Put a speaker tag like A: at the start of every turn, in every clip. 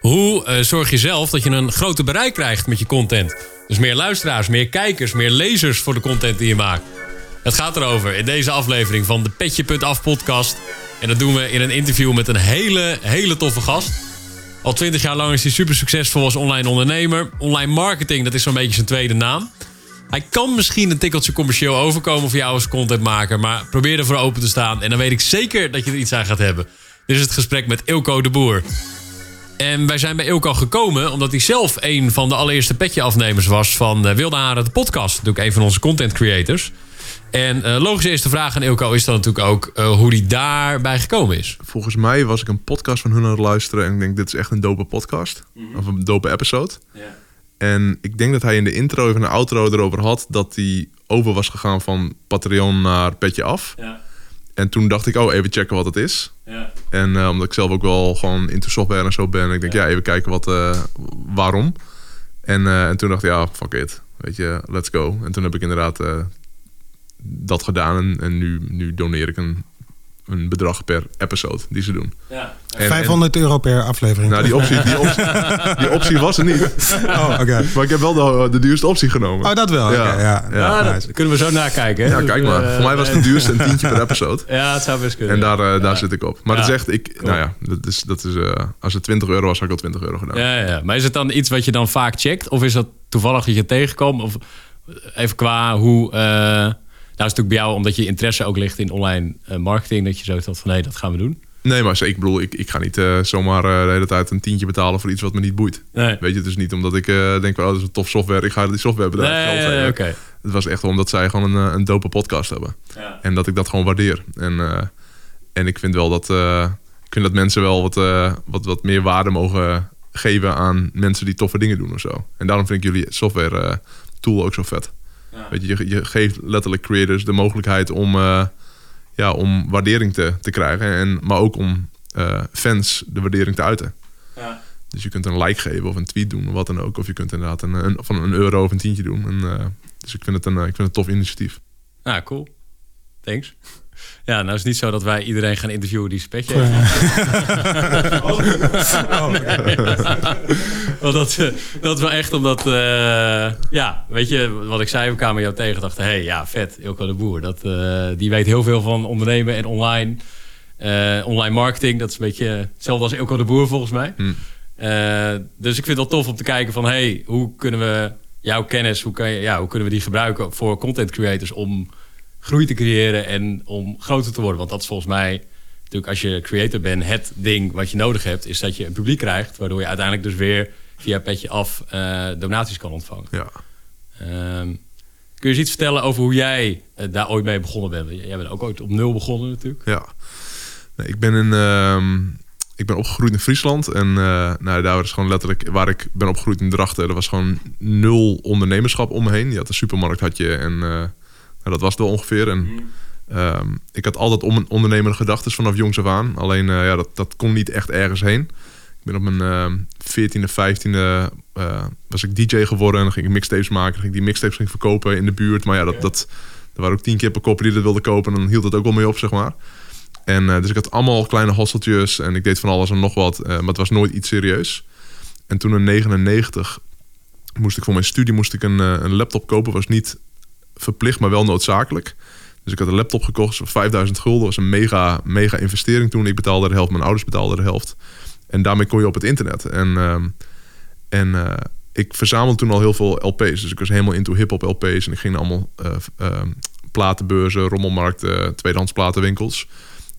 A: Hoe eh, zorg je zelf dat je een groter bereik krijgt met je content? Dus meer luisteraars, meer kijkers, meer lezers voor de content die je maakt. Het gaat erover in deze aflevering van de Petje.af podcast. En dat doen we in een interview met een hele, hele toffe gast. Al twintig jaar lang is hij super succesvol als online ondernemer. Online marketing, dat is zo'n beetje zijn tweede naam. Hij kan misschien een tikkeltje commercieel overkomen voor jou als contentmaker. Maar probeer ervoor open te staan. En dan weet ik zeker dat je er iets aan gaat hebben. Dit is het gesprek met Ilko de Boer. En wij zijn bij Ilko gekomen omdat hij zelf een van de allereerste petje-afnemers was van uh, Wilde Haren, de podcast. Natuurlijk een van onze content creators. En uh, logische eerste vraag aan Ilko is dan natuurlijk ook uh, hoe hij daarbij gekomen is.
B: Volgens mij was ik een podcast van hun aan het luisteren en ik denk dit is echt een dope podcast. Mm-hmm. Of een dope episode. Yeah. En ik denk dat hij in de intro even een outro erover had dat hij over was gegaan van Patreon naar Petje Af. Yeah. En toen dacht ik, oh, even checken wat het is. Ja. En uh, omdat ik zelf ook wel gewoon into software en zo ben. Ik denk, ja, even kijken wat, uh, waarom. En, uh, en toen dacht ik, ja, fuck it. Weet je, let's go. En toen heb ik inderdaad dat gedaan. En, en nu, nu doneer ik een een bedrag per episode die ze doen.
C: Ja. En, 500 euro per aflevering.
B: Nou, die optie, die optie, die optie was er niet. Oh, oké. Maar ik heb wel de, de, duurste optie genomen.
C: Oh, dat wel. Ja, okay, ja.
A: ja. Ah, dat kunnen we zo nakijken. Hè?
B: Ja, kijk maar. Uh, Voor mij was het de duurste een tientje per episode.
A: Ja, het zou best kunnen.
B: En daar, uh, daar zit ik op. Maar dat is echt, ik, nou ja, dat is, dat is, uh, als het 20 euro was, had ik al 20 euro gedaan.
A: Ja, ja. Maar is het dan iets wat je dan vaak checkt? Of is dat toevallig dat je tegenkomt? Of even qua hoe nou is het natuurlijk bij jou, omdat je interesse ook ligt in online uh, marketing, dat je zo had van nee, dat gaan we doen.
B: Nee, maar ik bedoel, ik, ik ga niet uh, zomaar uh, de hele tijd een tientje betalen voor iets wat me niet boeit. Nee. Weet je, het is niet omdat ik denk, oh, dat is een tof software, ik ga die softwarebedrijf
A: nee, geld geven. Okay.
B: Het was echt omdat zij gewoon een, een dope podcast hebben. Ja. En dat ik dat gewoon waardeer. En, en ik vind wel dat, ik vind dat mensen wel wat, wat, wat meer waarde mogen geven aan mensen die toffe dingen doen of zo. En daarom vind ik jullie software tool ook zo vet. Weet je, je, je, geeft letterlijk creators de mogelijkheid om, uh, ja, om waardering te, te krijgen. En, maar ook om uh, fans de waardering te uiten. Ja. Dus je kunt een like geven of een tweet doen of wat dan ook. Of je kunt inderdaad een, een van een euro of een tientje doen. En, uh, dus ik vind, het een, ik vind het een tof initiatief.
A: Ah, cool. Thanks. Ja, nou is het niet zo dat wij iedereen gaan interviewen die spetje heeft. oh. oh dat, eh, dat wel echt omdat... Uh, ja, weet je, wat ik zei, we kwamen jou tegen dachten... hé, hey, ja, vet, Ilko de Boer. Dat, uh, die weet heel veel van ondernemen en online. online marketing, dat is een beetje hetzelfde als Ilko de Boer volgens mij. Hmm. dus ik vind het wel tof om te kijken van... hé, hey, hoe kunnen we jouw kennis, hoe, kan je, ja, hoe kunnen we die gebruiken voor content creators... om groei te creëren en om groter te worden. Want dat is volgens mij, natuurlijk als je creator bent, het ding wat je nodig hebt, is dat je een publiek krijgt, waardoor je uiteindelijk dus weer via petje af uh, donaties kan ontvangen. Ja. Um, kun je eens iets vertellen over hoe jij uh, daar ooit mee begonnen bent? Jij bent ook ooit op nul begonnen natuurlijk.
B: Ja, nee, ik ben in. Uh, ik ben opgegroeid in Friesland. En uh, nou, daar was gewoon letterlijk waar ik ben opgegroeid in Drachten. Er was gewoon nul ondernemerschap om me heen. Je had een supermarkt had je en dat was het wel ongeveer. En ehm, ik had altijd om een ondernemer gedachten vanaf jongs af aan. Alleen uh, ja, dat, dat kon niet echt ergens heen. Ik ben op mijn uh, 14e, 15e was ik DJ geworden. En dan ging ik mixtapes maken. Dan ging ik die mixtapes ging verkopen in de buurt. Maar ja, dat, dat, er waren ook tien keer per koppen die dat wilden kopen. En dan hield het ook wel mee op, zeg maar. En uh, dus ik had allemaal kleine hosteltjes en ik deed van alles en nog wat. Uh, maar het was nooit iets serieus. En toen in 99 moest ik voor mijn studie moest ik een, uh, een laptop kopen. Was niet verplicht, maar wel noodzakelijk. Dus ik had een laptop gekocht voor 5000 gulden. Dat was een mega, mega investering toen. Ik betaalde de helft, mijn ouders betaalden de helft. En daarmee kon je op het internet. En, uh, en uh, ik verzamelde toen al heel veel LP's. Dus ik was helemaal into hip-hop LP's. En ik ging naar allemaal uh, platenbeurzen, rommelmarkten, tweedehands platenwinkels.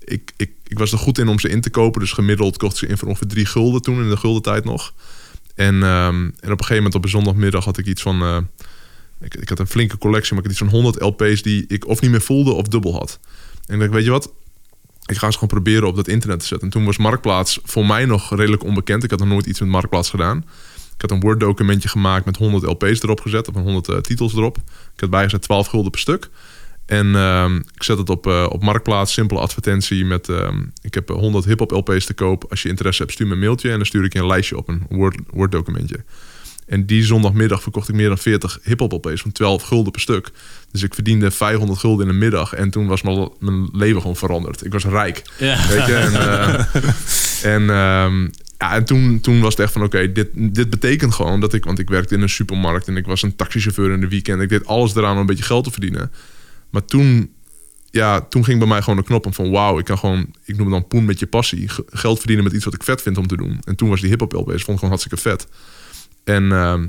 B: Ik, ik, ik was er goed in om ze in te kopen. Dus gemiddeld kocht ze in voor ongeveer drie gulden toen in de guldentijd nog. En, um, en op een gegeven moment op een zondagmiddag had ik iets van ik, had een flinke collectie, maar ik had iets van 100 LP's die ik of niet meer voelde of dubbel had. En ik dacht, weet je wat? Ik ga eens gewoon proberen op dat internet te zetten. En toen was Marktplaats voor mij nog redelijk onbekend. Ik had nog nooit iets met Marktplaats gedaan. Ik had een Word-documentje gemaakt met 100 LP's erop gezet, of 100 uh, titels erop. Ik had bijgezet 12 gulden per stuk. En uh, ik zet het op, uh, op Marktplaats, simpele advertentie met... Uh, ik heb 100 hip-hop LP's te koop. Als je interesse hebt, stuur me een mailtje en dan stuur ik je een lijstje op, een Word-documentje. Word en die zondagmiddag verkocht ik meer dan 40 hip-hop LP's van 12 gulden per stuk. Dus ik verdiende 500 gulden in de middag. En toen was mijn, leven gewoon veranderd. Ik was rijk. Ja. Weet je? En, uh, en, um, ja, en toen, toen was het echt van oké, dit, dit betekent gewoon dat ik, want ik werkte in een supermarkt en ik was een taxichauffeur in de weekend. Ik deed alles eraan om een beetje geld te verdienen. Maar toen, ja, toen ging bij mij gewoon een knop om van wauw, ik kan gewoon, ik noem het dan poen met je passie, geld verdienen met iets wat ik vet vind om te doen. En toen was die hip-hop LP's, vond ik gewoon hartstikke vet. En, ehm,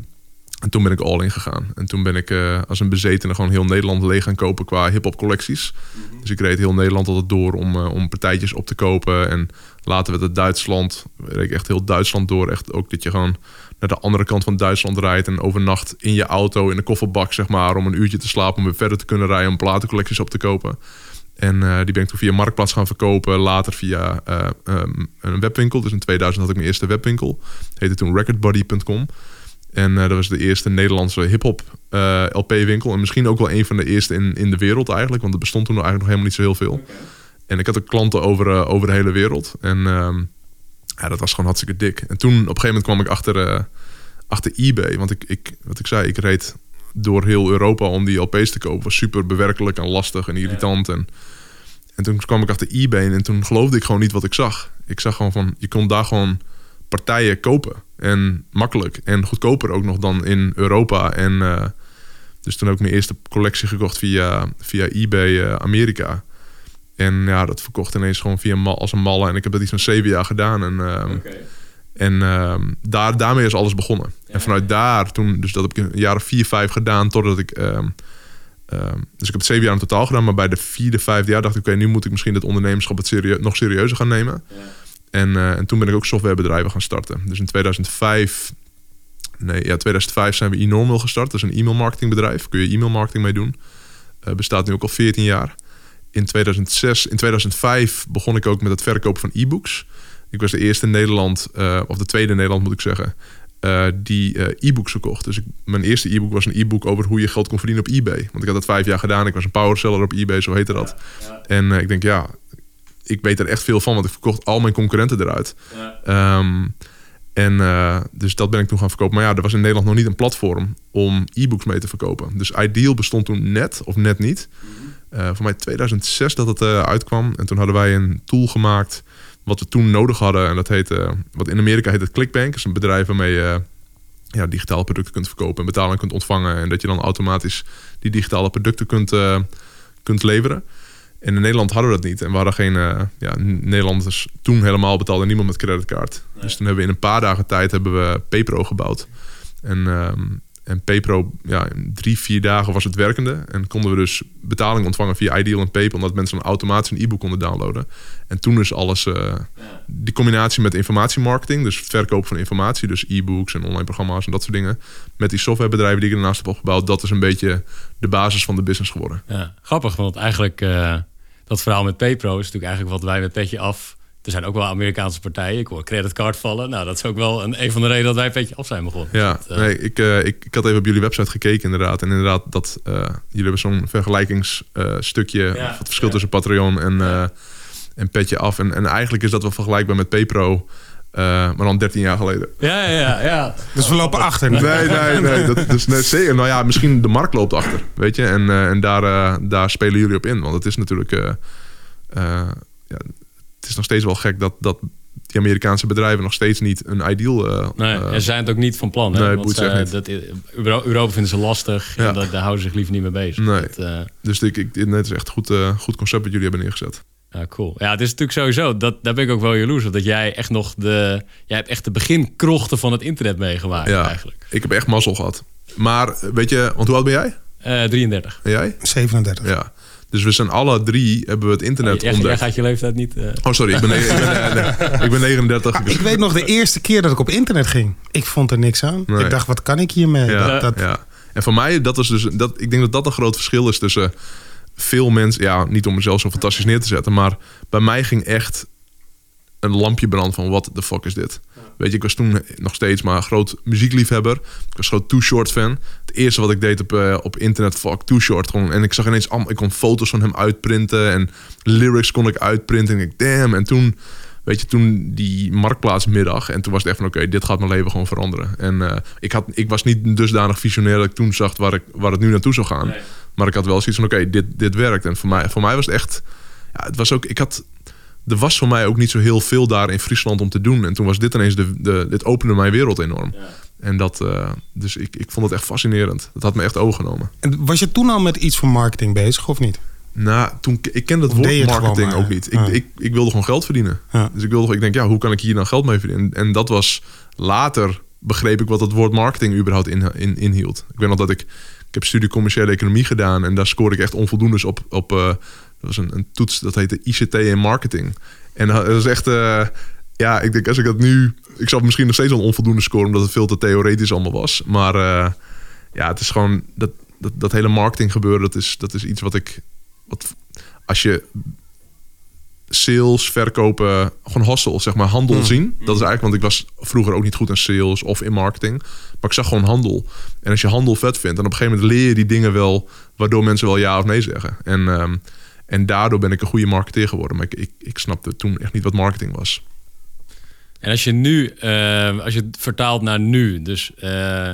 B: en toen ben ik all in gegaan. En toen ben ik uh, als een bezetene gewoon heel Nederland leeg gaan kopen qua hip-hop collecties. Mhm. Dus ik reed heel Nederland altijd door om, uh, om partijtjes op te kopen. En later werd het Duitsland, reed ik echt heel Duitsland door. Echt ook dat je gewoon naar de andere kant van Duitsland rijdt en overnacht in je auto in de kofferbak, zeg maar, om een uurtje te slapen om weer verder te kunnen rijden om platencollecties op te kopen. En uh, die ben ik toen via Marktplaats gaan verkopen. Later via uh, um, een webwinkel. Dus in 2000 had ik mijn eerste webwinkel. Heette toen recordbuddy.com. En uh, dat was de eerste Nederlandse hip-hop LP-winkel. En misschien ook wel een van de eerste in, in de wereld eigenlijk. Want er bestond toen eigenlijk nog helemaal niet zo heel veel. En ik had ook klanten over, over de hele wereld. En ehm, ja, dat was gewoon hartstikke dik. En toen op een gegeven moment kwam ik achter, achter eBay. Want ik, ik, wat ik zei, ik reed door heel Europa om die LP's te kopen. Was super bewerkelijk en lastig en irritant. En, en toen kwam ik achter eBay en toen geloofde ik gewoon niet wat ik zag. Ik zag gewoon van, je kon daar gewoon partijen kopen. En makkelijk. En goedkoper ook nog dan in Europa. En uh, dus toen ook mijn eerste collectie gekocht via, via eBay uh, Amerika. En ja, dat verkocht ineens gewoon via als een malle. En ik heb dat iets van zeven jaar gedaan. En, uh, en uh, daar, daarmee is alles begonnen. en vanuit daar, toen, dus dat heb ik een jaar of vier, vijf gedaan, totdat ik. Uh, dus ik heb het zeven jaar in totaal gedaan, maar bij de vierde, vijfde jaar dacht ik: oké, nu moet ik misschien het ondernemerschap het serieus, nog serieuzer gaan nemen. Ja. En, uh, en toen ben ik ook softwarebedrijven gaan starten. Dus in 2005, nee, ja, 2005 zijn we eNormal gestart. Dat is een e-mail marketingbedrijf. Kun je e-mail marketing mee doen. Uh, bestaat nu ook al 14 jaar. In 2006, in 2005 begon ik ook met het verkopen van e-books. Ik was de eerste in Nederland, uh, of de tweede in Nederland moet ik zeggen, uh, die uh, e-books verkocht. Dus ik, mijn eerste e-book was een e-book over hoe je geld kon verdienen op eBay. Want ik had dat vijf jaar gedaan. Ik was een powerseller op eBay, zo heette dat. Ja, ja. En ik denk, ja, ik weet er echt veel van, want ik verkocht al mijn concurrenten eruit. Ja. Um, en dus dat ben ik toen gaan verkopen. Maar ja, er was in Nederland nog niet een platform om e-books mee te verkopen. Dus Ideal bestond toen net, of net niet. Mm -hmm. voor mij 2006 dat het uitkwam. En toen hadden wij een tool gemaakt wat we toen nodig hadden. En dat heette, wat in Amerika heet het Clickbank. Dat is een bedrijf waarmee je ja, digitale producten kunt verkopen en betaling kunt ontvangen. En dat je dan automatisch die digitale producten kunt, uh, kunt leveren. En in Nederland hadden we dat niet. En we hadden geen uh, ja, Nederlanders toen helemaal betaalde niemand met creditcard. Nee. Dus toen hebben we in een paar dagen tijd hebben we PayPro gebouwd. En um, en PayPro, ja, in drie, vier dagen was het werkende. En konden we dus betaling ontvangen via Ideal en PayPal. Omdat mensen dan automatisch een e-book konden downloaden. En toen is alles, ja. die combinatie met informatiemarketing. Dus verkoop van informatie. Dus e-books en online programma's en dat soort dingen. Met die softwarebedrijven die ik ernaast heb opgebouwd. Dat is een beetje de basis van de business geworden.
A: Ja, grappig, want eigenlijk uh, dat verhaal met PayPro is natuurlijk eigenlijk wat wij met Petje Af er zijn ook wel Amerikaanse partijen. Ik hoor creditcard vallen. Nou, dat is ook wel een, een van de redenen dat wij Petje Af zijn begonnen.
B: Ja, dat, uh... nee, ik, uh, ik, ik had even op jullie website gekeken inderdaad. En inderdaad, dat, uh, jullie hebben zo'n vergelijkingsstukje... Ja, het verschil ja. tussen Patreon en, en Petje Af. En, en eigenlijk is dat wel vergelijkbaar met PayPro... Uh, maar dan 13 jaar geleden.
A: Ja, ja, ja. ja.
C: Dus we lopen achter.
B: Nee, nee, nee. Dat, dus, nee zeker. Nou ja, misschien de markt loopt achter. Weet je? En, uh, en daar, uh, daar spelen jullie op in. Want het is natuurlijk... ja, het is nog steeds wel gek dat, dat die Amerikaanse bedrijven nog steeds niet een ideal. Uh,
A: nee, en uh, zijn het ook niet van plan. Hè?
B: Nee,
A: Want,
B: uh, niet.
A: Dat, Europa vinden ze lastig ja. en daar, daar houden ze zich liever niet mee bezig.
B: Nee. Dat, dus ik, ik, het is echt goed, goed concept wat jullie hebben neergezet.
A: Ja, cool. Ja, het is natuurlijk sowieso, dat, daar ben ik ook wel jaloers op. Dat jij echt nog de, jij hebt echt de beginkrochten van het internet meegemaakt
B: ja,
A: eigenlijk.
B: Ik heb echt mazzel gehad. Maar weet je, want hoe oud ben jij?
A: 33.
B: En jij?
C: 37.
B: Ja. Dus we zijn alle drie, hebben we het internet
A: oh,
B: ontdekt.
A: Jij gaat je leeftijd niet... Uh...
B: Oh, sorry. Ik ben, ik ben, nee, ik ben 39.
C: Maar ik weet nog de eerste keer dat ik op internet ging. Ik vond er niks aan. Nee. Ik dacht, wat kan ik hiermee?
B: Ja,
C: dat, dat...
B: ja. En voor mij, dat is dus, dat, ik denk dat dat een groot verschil is tussen veel mensen... Ja, niet om mezelf zo fantastisch neer te zetten. Maar bij mij ging echt een lampje brand van wat de fuck is dit? Weet je, ik was toen nog steeds maar groot muziekliefhebber. Ik was groot Too Short fan. Het eerste wat ik deed op, uh, op internet, fuck Too Short. Gewoon, en ik zag ineens, ik kon foto's van hem uitprinten en lyrics kon ik uitprinten. En ik, damn. En toen, weet je, toen die marktplaatsmiddag. En toen was het echt van, oké, okay, dit gaat mijn leven gewoon veranderen. En uh, ik, had, ik was niet dusdanig visionair dat ik toen zag waar, ik, waar het nu naartoe zou gaan. Nee. Maar ik had wel zoiets van, oké, okay, dit, dit werkt. En voor mij, voor mij was het echt, ja, het was ook, ik had er was voor mij ook niet zo heel veel daar in Friesland om te doen. En toen was dit ineens de, de dit opende mijn wereld enorm. En dat, eh, dus ik, ik vond het echt fascinerend. Dat had me echt overgenomen.
C: En was je toen al met iets van marketing bezig of niet?
B: Nou, toen, ik kende het
C: Of deed
B: woord marketing
C: maar?
B: ook niet. Ik,
C: Ja.
B: ik, ik wilde gewoon geld verdienen.
C: Ja.
B: Dus ik wilde, ik denk, ja, hoe kan ik hier dan geld mee verdienen? En dat was later begreep ik wat het woord marketing überhaupt in, in, inhield. Ik weet nog dat ik, ik heb studie commerciële economie gedaan en daar scoorde ik echt onvoldoendes op. op eh, dat was een, een toets dat heette ICT en marketing. En dat was echt, eh, ja, ik denk als ik dat nu, ik zou misschien nog steeds een onvoldoende scoren omdat het veel te theoretisch allemaal was. Maar eh, ja, het is gewoon dat, dat, dat hele marketing gebeuren, dat is, dat is iets wat ik, wat, als je sales, verkopen, gewoon hustle, zeg maar, handel zien. Dat is eigenlijk, want ik was vroeger ook niet goed in sales of in marketing. Maar ik zag gewoon handel. En als je handel vet vindt, dan op een gegeven moment leer je die dingen wel, waardoor mensen wel ja of nee zeggen. En, ehm, en daardoor ben ik een goede marketeer geworden. Maar ik, ik, ik snapte toen echt niet wat marketing was.
A: En als je nu, eh, als je het vertaalt naar nu, dus eh,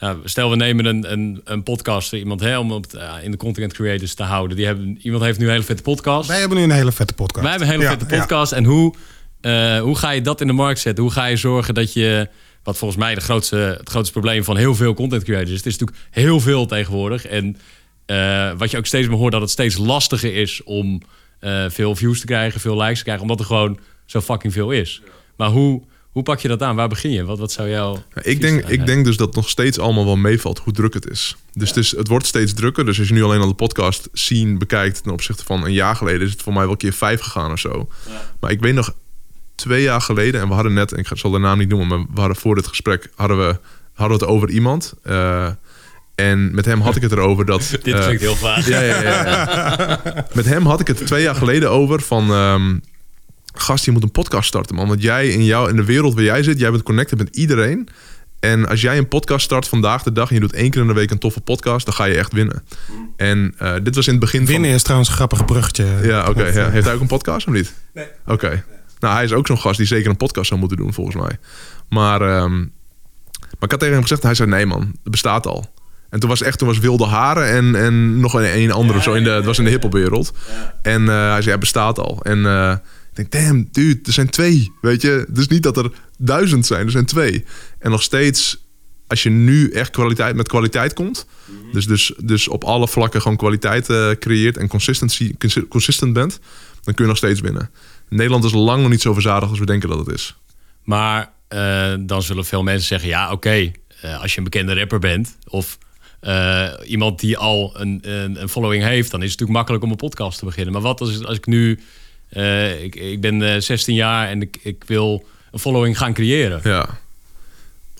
A: nou, stel we nemen een, een, een podcast, iemand hè, om het eh, in de content creators te houden. Die hebben, iemand heeft nu een hele vette podcast.
C: Wij hebben nu een hele vette podcast.
A: Wij hebben een hele
C: Ja,
A: vette
C: ja.
A: podcast. En hoe, eh, hoe ga je dat in de markt zetten? Hoe ga je zorgen dat je, wat volgens mij de grootste, het grootste probleem van heel veel content creators is. Het is natuurlijk heel veel tegenwoordig. En eh, wat je ook steeds meer hoort, dat het steeds lastiger is om eh, veel views te krijgen, veel likes te krijgen, omdat er gewoon zo fucking veel is. Maar hoe, hoe pak je dat aan? Waar begin je? Wat, wat zou jouw.
B: Ja, ik, denk, ik denk dus dat het nog steeds allemaal wel meevalt hoe druk het is. Dus het, is, het wordt steeds drukker. Dus als je nu alleen al de podcast zien bekijkt ten opzichte van een jaar geleden, is het voor mij wel keer vijf gegaan of zo. Maar ik weet nog twee jaar geleden, en we hadden net, en ik zal de naam niet noemen, maar we hadden voor dit gesprek hadden we, hadden we het over iemand. eh, en met hem had ik het erover dat.
A: Dit
B: eh,
A: klinkt heel vaag.
B: ja, ja, ja, ja. Met hem had ik het twee jaar geleden over van... ehm, gast, je moet een podcast starten, man. Want jij in, jou, in de wereld waar jij zit, jij bent connected met iedereen. En als jij een podcast start vandaag de dag... en je doet één keer in de week een toffe podcast... dan ga je echt winnen. En eh, dit was in het begin
C: Winnen is trouwens een grappig bruggetje.
B: Ja, oké. Ja.
C: eh,
B: Heeft hij ook een podcast of niet?
C: Nee.
B: Oké. Nou, hij is ook zo'n gast die zeker een podcast zou moeten doen, volgens mij. Maar, ehm, maar ik had tegen hem gezegd, hij zei nee man, het bestaat al. En toen was echt, toen was wilde haren en, en nog een, een andere, zo in de, het was in de hiphopwereld. En eh, hij zei, het bestaat al. En eh, ik denk, damn, dude, er zijn twee, weet je. Het is niet dat er duizend zijn, er zijn twee. En nog steeds, als je nu echt kwaliteit met kwaliteit komt, dus, dus, dus op alle vlakken gewoon kwaliteit eh, creëert en consistency, consi- consistent bent, dan kun je nog steeds winnen. Nederland is lang nog niet zo verzadigd als we denken dat het is.
A: Maar dan zullen veel mensen zeggen: ja, oké, als je een bekende rapper bent of eh, iemand die al een, een, een following heeft, dan is het natuurlijk makkelijk om een podcast te beginnen. Maar wat als, als ik nu, eh, ik, ik ben eh, 16 jaar en ik, ik wil een following gaan creëren?
B: Ja.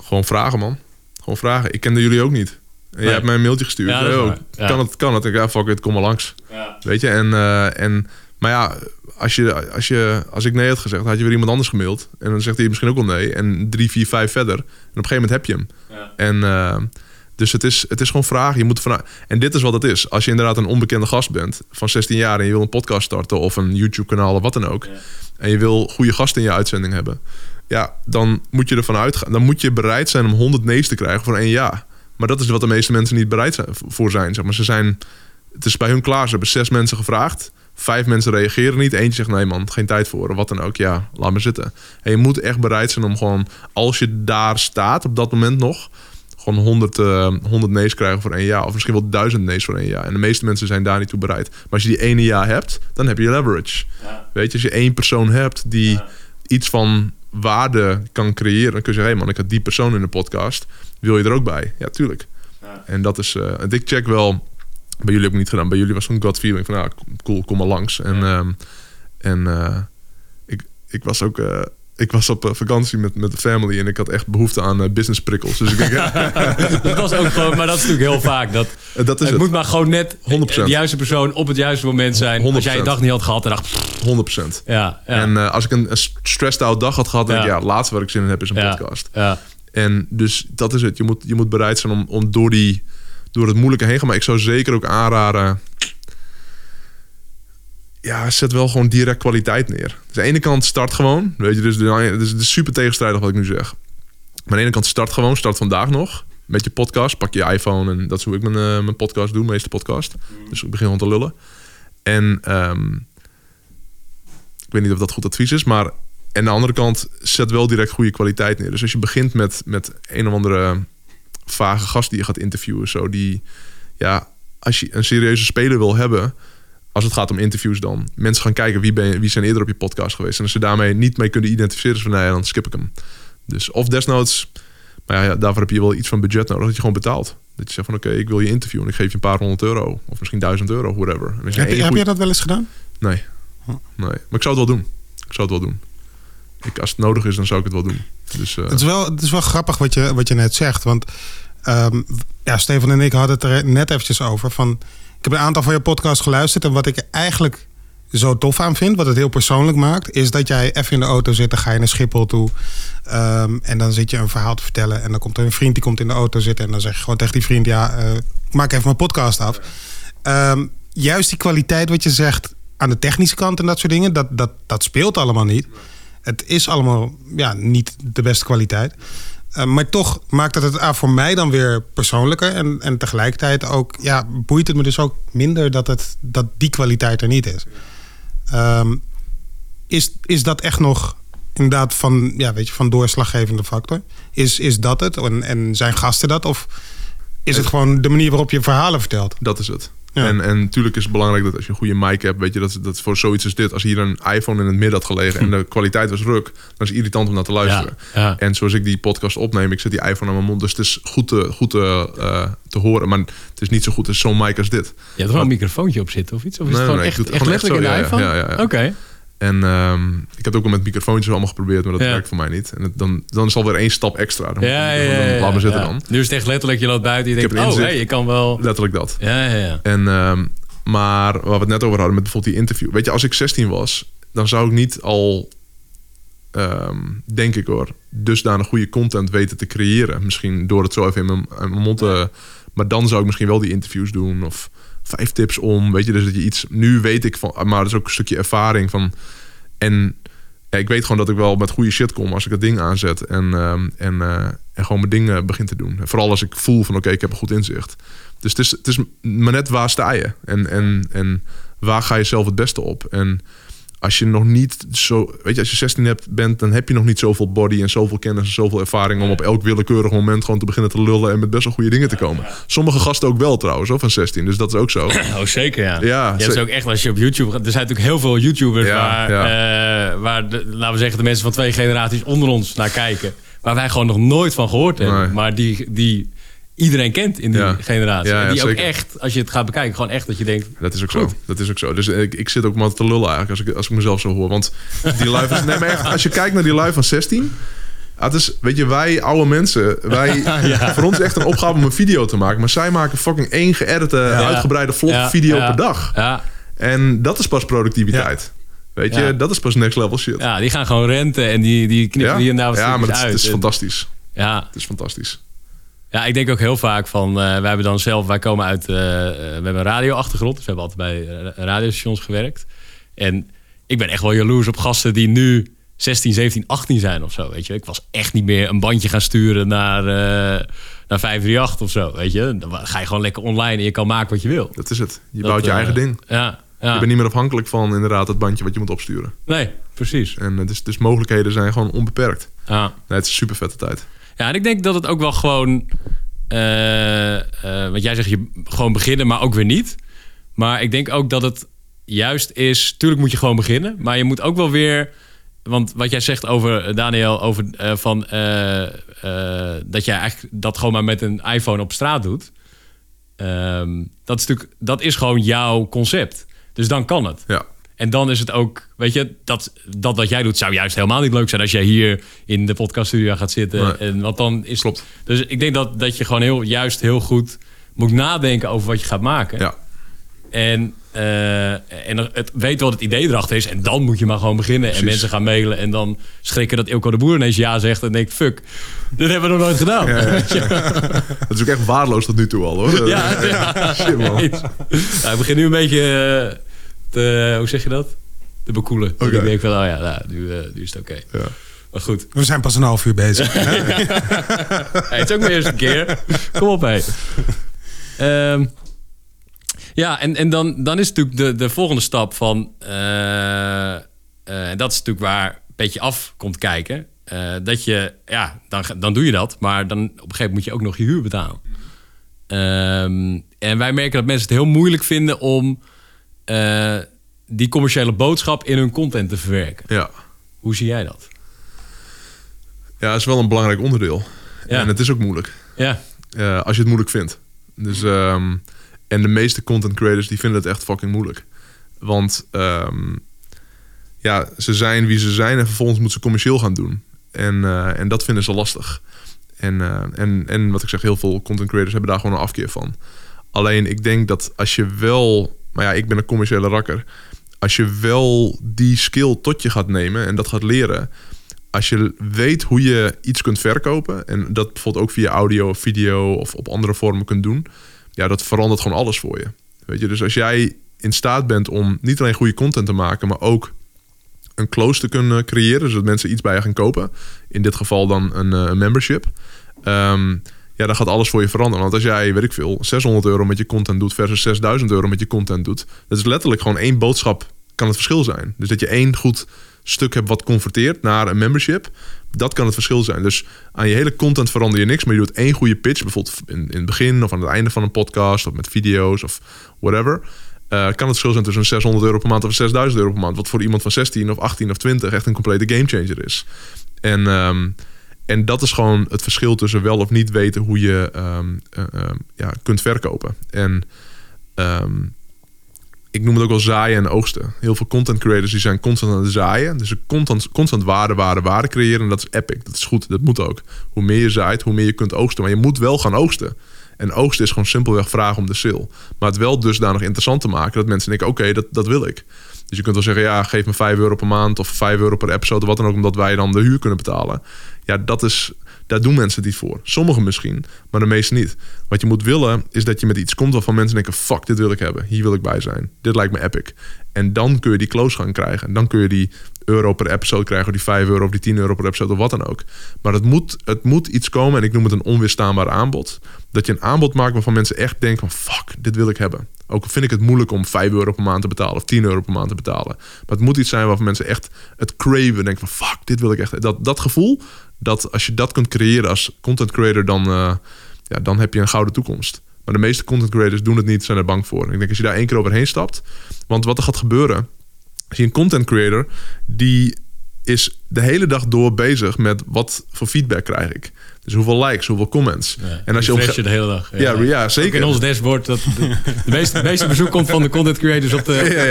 B: Gewoon vragen, man. Gewoon vragen. Ik kende jullie ook niet. En
A: Nee.
B: jij hebt mij een mailtje gestuurd.
A: Ja. Ja.
B: Kan het? Kan het? Ik, ja, fuck it, kom maar langs. Weet je? En, eh, en, maar ja, als, je, als, je, als ik nee had gezegd, had je weer iemand anders gemaild. En dan zegt hij misschien ook wel nee. En drie, vier, vijf verder. En op een gegeven moment heb je hem. En eh, dus het is, het is gewoon vragen. Je moet vanuit, en dit is wat het is. Als je inderdaad een onbekende gast bent van 16 jaar en je wil een podcast starten of een YouTube-kanaal of wat dan ook. En je wil goede gasten in je uitzending hebben. Ja, dan moet je ervan uitgaan. Dan moet je bereid zijn om 100 nee's te krijgen voor één ja. Maar dat is wat de meeste mensen niet bereid zijn, voor zijn. Zeg maar. Ze zijn. Het is bij hun klaar. Ze hebben zes mensen gevraagd. Vijf mensen reageren niet. Eentje zegt nee man, geen tijd voor. Of wat dan ook. Ja, laat maar zitten. En je moet echt bereid zijn om gewoon... Als je daar staat op dat moment nog... Gewoon 100, eh 100 nee's krijgen voor één jaar. Of misschien wel duizend nee's voor één jaar. En de meeste mensen zijn daar niet toe bereid. Maar als je die ene jaar hebt, dan heb je leverage. Weet je, als je één persoon hebt die iets van waarde kan creëren... dan kun je zeggen, hé man, ik had die persoon in de podcast. Wil je er ook bij? Ja, tuurlijk. En dat is... eh ik check wel... Bij jullie heb ik niet gedaan. Bij jullie was zo'n gut feeling van... Nou, cool, kom maar langs. En, ehm, en eh, ik, ik was ook... eh, ik was op eh, vakantie met, met de family en ik had echt behoefte aan eh, business prikkels. Dus ik denk, ja,
A: Dat was ook gewoon, maar dat is natuurlijk heel vaak. Dat,
B: dat is
A: het
B: het.
A: moet maar gewoon net
B: 100%.
A: de juiste persoon op het juiste moment zijn. Als jij
B: 100%.
A: dag niet had gehad en dacht, pff,
B: 100%.
A: ja, ja,
B: En eh, als ik een, een stressed out dag had gehad, dan denk ik,
A: Ja.
B: ja, het laatste waar ik zin in heb is een
A: ja,
B: podcast.
A: ja.
B: En dus dat is het. Je moet, je moet bereid zijn om, om door, die, door het moeilijke heen gaan. Maar ik zou zeker ook aanraden... Ja, zet wel gewoon direct kwaliteit neer. Dus aan de ene kant start gewoon. Weet je, dus is, het is super tegenstrijdig wat ik nu zeg. Maar aan de ene kant start gewoon. Start vandaag nog. Met je podcast. Pak je iPhone. En dat is hoe ik mijn, eh, mijn podcast doe. Meeste podcast. Dus ik begin gewoon te lullen. En ehm, ik weet niet of dat goed advies is, maar aan de andere kant zet wel direct goede kwaliteit neer. Dus als je begint met, met een of andere vage gast die je gaat interviewen, zo die, ja, als je een serieuze speler wil hebben, als het gaat om interviews dan, mensen gaan kijken wie, ben je, wie zijn eerder op je podcast geweest. En als ze daarmee niet mee kunnen identificeren, van, nee, dan skip ik hem. Dus of desnoods, maar ja, daarvoor heb je wel iets van budget nodig, dat je gewoon betaalt. Dat je zegt van oké, ik wil je interviewen en ik geef je een paar honderd euro. Of misschien duizend euro, whatever. En
C: Heb, je, heb je dat wel eens gedaan?
B: Nee. Nee. Maar ik zou het wel doen. Ik zou het wel doen. Ik, als het nodig is, dan zou ik het wel doen. Dus eh,
C: Het is wel, het is wel grappig wat je, wat je net zegt. Want ehm, ja, Stefan en ik hadden het er net eventjes over. Van, heb een aantal van je podcasts geluisterd. En wat ik eigenlijk zo tof aan vind, wat het heel persoonlijk maakt, is dat jij even in de auto zit. Dan ga je naar Schiphol toe. ehm, en dan zit je een verhaal te vertellen. En dan komt er een vriend die komt in de auto zitten. En dan zeg je gewoon tegen die vriend: Ja, eh, ik maak even mijn podcast af. Ehm, juist die kwaliteit wat je zegt aan de technische kant en dat soort dingen, dat, dat, dat speelt allemaal niet. Het is allemaal ja, niet de beste kwaliteit. Uh, maar toch maakt het het voor mij dan weer persoonlijker. En, en tegelijkertijd ook, ja, boeit het me dus ook minder dat, het, dat die kwaliteit er niet is. Um, is, is dat echt nog inderdaad van, ja, weet je, van doorslaggevende factor? Is, is dat het? En, en zijn gasten dat? Of is het gewoon de manier waarop je verhalen vertelt?
B: Dat is het.
C: Ja.
B: En, en natuurlijk is het belangrijk dat als je een goede mic hebt, weet je, dat, dat voor zoiets als dit, als hier een iPhone in het midden had gelegen en de kwaliteit was ruk, dan is het irritant om naar te luisteren.
A: Ja, ja.
B: En zoals ik die podcast opneem, ik zet die iPhone aan mijn mond, dus het is goed te, goed te, eh, te horen, maar het is niet zo goed als zo'n mic als dit.
A: Je hebt er wel een microfoontje op zitten of iets? Of is
B: Nee,
A: het gewoon
B: nee,
A: echt,
B: het
A: echt
B: gewoon
A: letterlijk
B: echt
A: in
B: zo,
A: de
B: ja,
A: iPhone?
B: ja, ja,
A: Oké.
B: En ehm, ik heb het ook wel met microfoontjes allemaal geprobeerd, maar dat
A: Ja.
B: werkt voor mij niet. En het, dan, dan is alweer één stap extra. Dan,
A: Ja, ja,
B: dan- laat zitten dan.
A: Nu is het echt letterlijk, je loopt buiten, je
B: Ik
A: denkt, oh,
B: inzicht.
A: hey, je kan wel...
B: Letterlijk dat.
A: Ja, ja, ja.
B: En, ehm, maar waar we het net over hadden met bijvoorbeeld die interview. Weet je, als ik 16 was, dan zou ik niet al, ehm, denk ik hoor, dusdanig goede content weten te creëren. Misschien door het zo even in mijn, in mijn mond te... Maar dan zou ik misschien wel die interviews doen of vijf tips om. Weet je, dus dat je iets... Nu weet ik van... Maar dat is ook een stukje ervaring van... En ik weet gewoon dat ik wel met goede shit kom als ik dat ding aanzet. En, ehm, en, eh, en gewoon mijn dingen begin te doen. En vooral als ik voel van oké, ik heb een goed inzicht. Dus het is, het is maar net waar sta je. En, en, en waar ga je zelf het beste op. En als je nog niet zo... Weet je, als je 16 hebt, bent, dan heb je nog niet zoveel body en zoveel kennis en zoveel ervaring... om op elk willekeurig moment gewoon te beginnen te lullen... en met best wel goede dingen te komen. Sommige gasten ook wel trouwens, hoor, van 16. Dus dat is ook zo.
A: Oh, zeker ja.
B: Ja,
A: je hebt
B: ze-
A: ook echt, als je op YouTube gaat, er zijn natuurlijk heel veel YouTubers
B: Ja,
A: waar, eh, waar de, laten we zeggen, de mensen van twee generaties onder ons naar kijken. Waar wij gewoon nog nooit van gehoord hebben.
B: Nee.
A: Maar die, die iedereen kent in die
B: Ja.
A: generatie.
B: Ja,
A: en die ook
B: zeker.
A: echt, als je het gaat bekijken, gewoon echt dat je denkt...
B: Dat is ook
A: Goed.
B: zo. Dat is ook zo. Dus ik, ik zit ook maar te lullen eigenlijk als ik, als ik mezelf zo hoor. Want die lui van, nee, maar echt, als je kijkt naar die lui van 16. ah, Het is, weet je, wij oude mensen, wij, voor ons echt een opgave om een video te maken. Maar zij maken fucking één geëdite, uitgebreide vlog
A: Ja,
B: video per dag.
A: Ja,
B: En dat is pas productiviteit. Weet je, dat is pas next level shit.
A: ja, die gaan gewoon renten en die, die knippen hier en daar wat
B: ja maar het, is-
A: uit.
B: het is
A: En-
B: fantastisch.
A: Ja,
B: Het is fantastisch.
A: Ja, ik denk ook heel vaak van, eh, wij hebben dan zelf, wij komen uit, eh, we hebben een radioachtergrond, dus we hebben altijd bij radiostations gewerkt. En ik ben echt wel jaloers op gasten die nu 16, 17, 18 zijn of zo, weet je. Ik was echt niet meer een bandje gaan sturen naar, eh naar 538 of zo, weet je. Dan ga je gewoon lekker online en je kan maken wat je wil.
B: Dat is het. Je
A: Dat,
B: bouwt je eigen ding.
A: Ja, ja.
B: Je bent niet meer afhankelijk van inderdaad het bandje wat je moet opsturen.
A: Nee, precies.
B: En dus, dus mogelijkheden zijn gewoon onbeperkt.
A: Ja.
B: Nee, het is een super vette tijd.
A: Ja, en ik denk dat het ook wel gewoon. eh eh, wat jij zegt, je gewoon beginnen, maar ook weer niet. Maar ik denk ook dat het juist is. Tuurlijk moet je gewoon beginnen, maar je moet ook wel weer. Want wat jij zegt over eh, Daniel, over van dat jij eigenlijk dat gewoon maar met een iPhone op straat doet. Ehm, dat is natuurlijk, dat is gewoon jouw concept. Dus dan kan het.
B: Ja.
A: En dan is het ook, weet je, dat, dat wat jij doet zou juist helemaal niet leuk zijn als jij hier in de podcaststudio gaat zitten.
B: Nee.
A: En want dan is
B: Klopt.
A: Dus ik denk dat, dat je gewoon heel, juist heel goed moet nadenken over wat je gaat maken.
B: Ja.
A: En, eh, en het weet wat het idee erachter is. En dan moet je maar gewoon beginnen. En mensen gaan mailen. En dan schrikken dat Ilko de Boer ineens ja zegt. En denk fuck, dit hebben we nog nooit gedaan.
B: Het is ook echt waardeloos tot nu toe al hoor.
A: Ja, ja.
B: Shit, man.
A: ik begin nu een beetje eh, te, hoe zeg je dat? Te bekoelen. Dus
B: Oké.
A: ik denk van, oh ja, nou, nu, eh, nu is het oké.
B: Ja.
A: Maar goed,
C: We zijn pas een half uur bezig.
A: Hey, het is ook mijn eerste keer. Kom op, hé. Ehm, ja, en, en dan, dan is natuurlijk de, de volgende stap van... eh, eh, eh, en dat is natuurlijk waar Petje Af komt kijken. eh, dat je, ja, dan, dan doe je dat. Maar dan op een gegeven moment moet je ook nog je huur betalen. Ehm, en wij merken dat mensen het heel moeilijk vinden om eh, die commerciële boodschap in hun content te verwerken.
B: Ja.
A: Hoe zie jij dat?
B: ja, dat is wel een belangrijk onderdeel.
A: Ja.
B: En het is ook moeilijk.
A: Ja,
B: eh, als je het moeilijk vindt. Dus, ehm, en de meeste content creators die vinden het echt fucking moeilijk. Want ehm, ja, ze zijn wie ze zijn en vervolgens moeten ze commercieel gaan doen. En, eh, en dat vinden ze lastig. En, en, en wat ik zeg, heel veel content creators hebben daar gewoon een afkeer van. Alleen ik denk dat als je wel, maar ja, ik ben een commerciële rakker. Als je wel die skill tot je gaat nemen en dat gaat leren. Als je weet hoe je iets kunt verkopen. En dat bijvoorbeeld ook via audio of video of op andere vormen kunt doen. Ja, dat verandert gewoon alles voor je. Weet je, dus als jij in staat bent om niet alleen goede content te maken, maar ook een close te kunnen creëren, zodat mensen iets bij je gaan kopen. In dit geval dan een, eh, membership. Ehm, ja, dan gaat alles voor je veranderen. Want als jij, weet ik veel, 600 euro met je content doet versus 6000 euro met je content doet, dat is letterlijk gewoon één boodschap kan het verschil zijn. Dus dat je één goed stuk hebt wat converteert naar een membership, dat kan het verschil zijn. Dus aan je hele content verander je niks, maar je doet één goede pitch, bijvoorbeeld in, in het begin of aan het einde van een podcast of met video's of whatever. eh, kan het verschil zijn tussen een 600 euro per maand of 6000 euro per maand. Wat voor iemand van 16 of 18 of 20 echt een complete gamechanger is. En, ehm, en dat is gewoon het verschil tussen wel of niet weten hoe je ehm, eh, ehm, ja, kunt verkopen. En ehm, ik noem het ook wel zaaien en oogsten. Heel veel content creators die zijn constant aan het zaaien. Dus ze constant, constant waarde, waarde, waarde creëren. En dat is epic. Dat is goed. Dat moet ook. Hoe meer je zaait, hoe meer je kunt oogsten. Maar je moet wel gaan oogsten. En oogsten is gewoon simpelweg vragen om de sale. Maar het wel dusdanig interessant te maken dat mensen denken: oké, dat, dat wil ik. Dus je kunt wel zeggen: ja, geef me 5 euro per maand of 5 euro per episode, wat dan ook, omdat wij dan de huur kunnen betalen. Ja, dat is, daar doen mensen het niet voor. Sommigen misschien, maar de meeste niet. Wat je moet willen, is dat je met iets komt waarvan mensen denken: fuck, dit wil ik hebben. Hier wil ik bij zijn. Dit lijkt me epic. En dan kun je die close gaan krijgen. En dan kun je die euro per episode krijgen, of die 5 euro of die 10 euro per episode of wat dan ook. Maar het moet, het moet iets komen, en ik noem het een onweerstaanbaar aanbod. Dat je een aanbod maakt waarvan mensen echt denken: van fuck, dit wil ik hebben. Ook vind ik het moeilijk om 5 euro per maand te betalen of 10 euro per maand te betalen. Maar het moet iets zijn waarvan mensen echt het craven. Denken van fuck, dit wil ik echt. Dat, dat gevoel, dat als je dat kunt creëren als content creator, dan, eh, ja, dan heb je een gouden toekomst. Maar de meeste content creators doen het niet, zijn er bang voor. En ik denk als je daar één keer overheen stapt. Want wat er gaat gebeuren, als je een content creator, die is de hele dag door bezig met wat voor feedback krijg ik. Dus hoeveel likes, hoeveel comments.
A: en als je op de hele dag.
B: Ja, ja, zeker.
A: Ook in ons dashboard. Dat de, de meeste, de meeste bezoek komt van de content creators op de,
B: ja,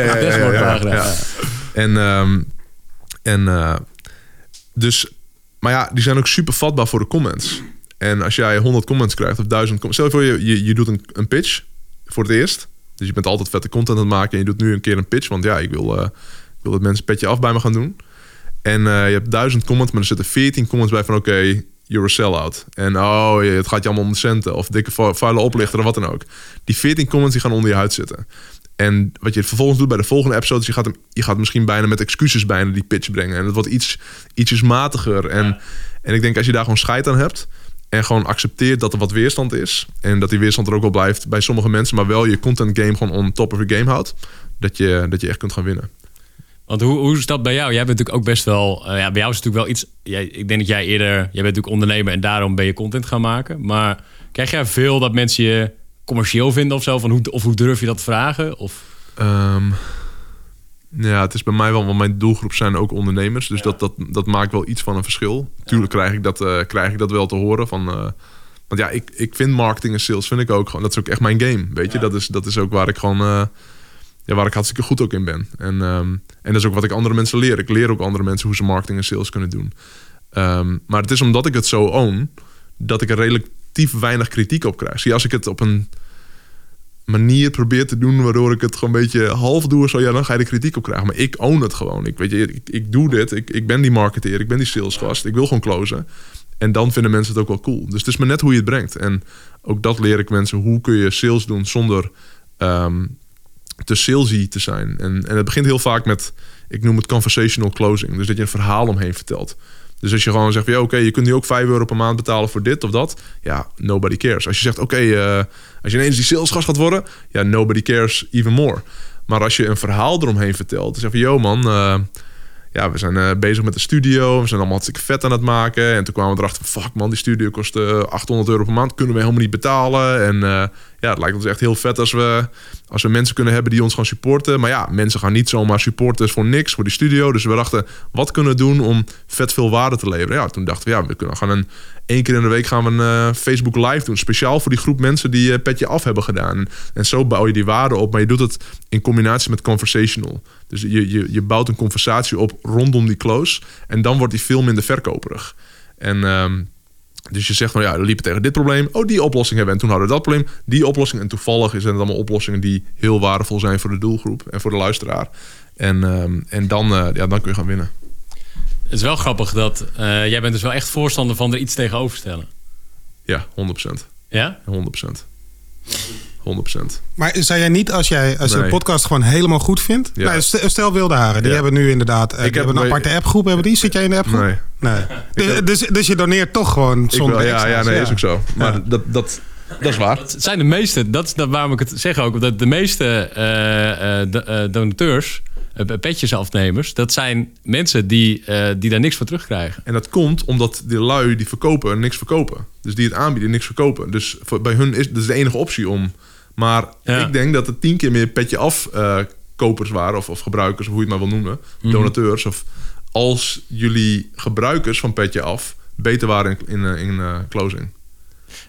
B: ja, En, um, en uh, dus, maar ja, die zijn ook super vatbaar voor de comments. En als jij 100 comments krijgt of 1000 comments, stel je voor je, je, doet een, een pitch voor het eerst. Dus je bent altijd vette content aan het maken en je doet nu een keer een pitch, want ja, ik wil, ik wil dat mensen petje af bij me gaan doen. En uh, je hebt 1000 comments, maar er zitten 14 comments bij van oké, okay, you're a sell-out. En oh, het gaat je allemaal om de centen. Of dikke vuile oplichter of wat dan ook. Die 14 comments die gaan onder je huid zitten. En wat je vervolgens doet bij de volgende episode... is je gaat, hem, je gaat misschien bijna met excuses bijna die pitch brengen. En het wordt iets, ietsjes matiger. En, ja. en ik denk als je daar gewoon scheid aan hebt... en gewoon accepteert dat er wat weerstand is... en dat die weerstand er ook wel blijft bij sommige mensen... maar wel je content game gewoon on top of your game houdt... dat je, dat je echt kunt gaan winnen.
A: Want hoe, hoe is dat bij jou? Jij bent natuurlijk ook best wel. Uh, ja, bij jou is het natuurlijk wel iets. Jij, ik denk dat jij eerder. Jij bent natuurlijk ondernemer en daarom ben je content gaan maken. Maar krijg jij veel dat mensen je commercieel vinden of zo? Van hoe, of hoe durf je dat vragen? Of?
B: Um, ja, het is bij mij wel, want mijn doelgroep zijn ook ondernemers. Dus ja. dat, dat, dat maakt wel iets van een verschil. Tuurlijk krijg ik dat, uh, krijg ik dat wel te horen van. Uh, want ja, ik, ik vind marketing en sales vind ik ook gewoon. Dat is ook echt mijn game. Weet je, dat, is, dat is ook waar ik gewoon. Uh, ja, waar ik hartstikke goed ook in ben. En, um, en dat is ook wat ik andere mensen leer. Ik leer ook andere mensen hoe ze marketing en sales kunnen doen. Um, maar het is omdat ik het zo own, dat ik er weinig kritiek op krijg. Zie, als ik het op een manier probeer te doen waardoor ik het gewoon een beetje half doe, zo ja, dan ga je de kritiek op krijgen. Maar ik own het gewoon. Ik, weet je, ik, ik doe dit. Ik, ik ben die marketeer. Ik ben die salesgast. Ik wil gewoon closen. En dan vinden mensen het ook wel cool. Dus het is maar net hoe je het brengt. En ook dat leer ik mensen. Hoe kun je sales doen zonder um, te salesy te zijn. En, en het begint heel vaak met, ik noem het conversational closing. Dus dat je een verhaal omheen vertelt. Dus als je gewoon zegt, ja, oké, je kunt nu ook 5 euro per maand betalen voor dit of dat. Ja, nobody cares. Als je zegt, oké, uh, als je ineens die salesgast gaat worden, ja, nobody cares even more. Maar als je een verhaal eromheen vertelt, dan zeg je, yo man, uh, ja, we zijn eh, bezig met de studio. We zijn allemaal hartstikke vet aan het maken. En toen kwamen we erachter fuck man, die studio kost eh, 800 euro per maand. Kunnen we helemaal niet betalen. En eh, ja, het lijkt ons echt heel vet als we, als we mensen kunnen hebben die ons gaan supporten. Maar ja, mensen gaan niet zomaar supporters voor niks, voor die studio. Dus we dachten, wat kunnen we doen om vet veel waarde te leveren? Ja, toen dachten we, ja, we kunnen gaan een... één keer in de week gaan we een eh, Facebook live doen. Speciaal voor die groep mensen die eh, Petje Af hebben gedaan. En zo bouw je die waarde op. Maar je doet het in combinatie met conversational. Dus je, je, je bouwt een conversatie op rondom die close. En dan wordt die veel minder verkoperig. En... ehm, dus je zegt van ja, we liepen tegen dit probleem. Oh, die oplossing hebben. we. En toen hadden we dat probleem. Die oplossing. En toevallig zijn het allemaal oplossingen die heel waardevol zijn voor de doelgroep en voor de luisteraar. En, ehm, en dan, eh, ja, dan kun je gaan winnen.
A: Het is wel grappig dat eh, jij bent dus wel echt voorstander van er iets tegenover stellen.
B: Ja, 100%.
A: Ja?
B: 100%. 100%.
C: Maar zou jij niet, als jij als je
B: Nee.
C: een podcast gewoon helemaal goed vindt...
B: Ja.
C: Nou, stel, stel Wilde Haren, die
B: Ja.
C: hebben nu inderdaad... eh,
B: Ik
C: die
B: heb
C: hebben een
B: bij-
C: aparte appgroep, hebben die? Zit jij in de appgroep?
B: Nee.
C: Nee. Dus, dus, dus je doneert toch gewoon
B: Ik
C: zonder
B: wel, ja, ja, nee, is ook zo. Maar
C: Ja.
B: dat, dat, dat is waar.
A: Het zijn de meeste, dat is dat waarom ik het zeg ook, dat de meeste eh, eh, de- donateurs, petjesafnemers, dat zijn mensen die, eh, die daar niks voor terugkrijgen.
B: En dat komt omdat de lui die verkopen niks verkopen. Dus die het aanbieden niks verkopen. Dus voor, bij hun is dat is de enige optie om. Maar
A: Ja.
B: ik denk dat er tien keer meer petje af eh, kopers waren. Of, of gebruikers, of hoe je het maar wil noemen. Donateurs. Of als jullie gebruikers van petje af beter waren in, in, eh, in eh, closing.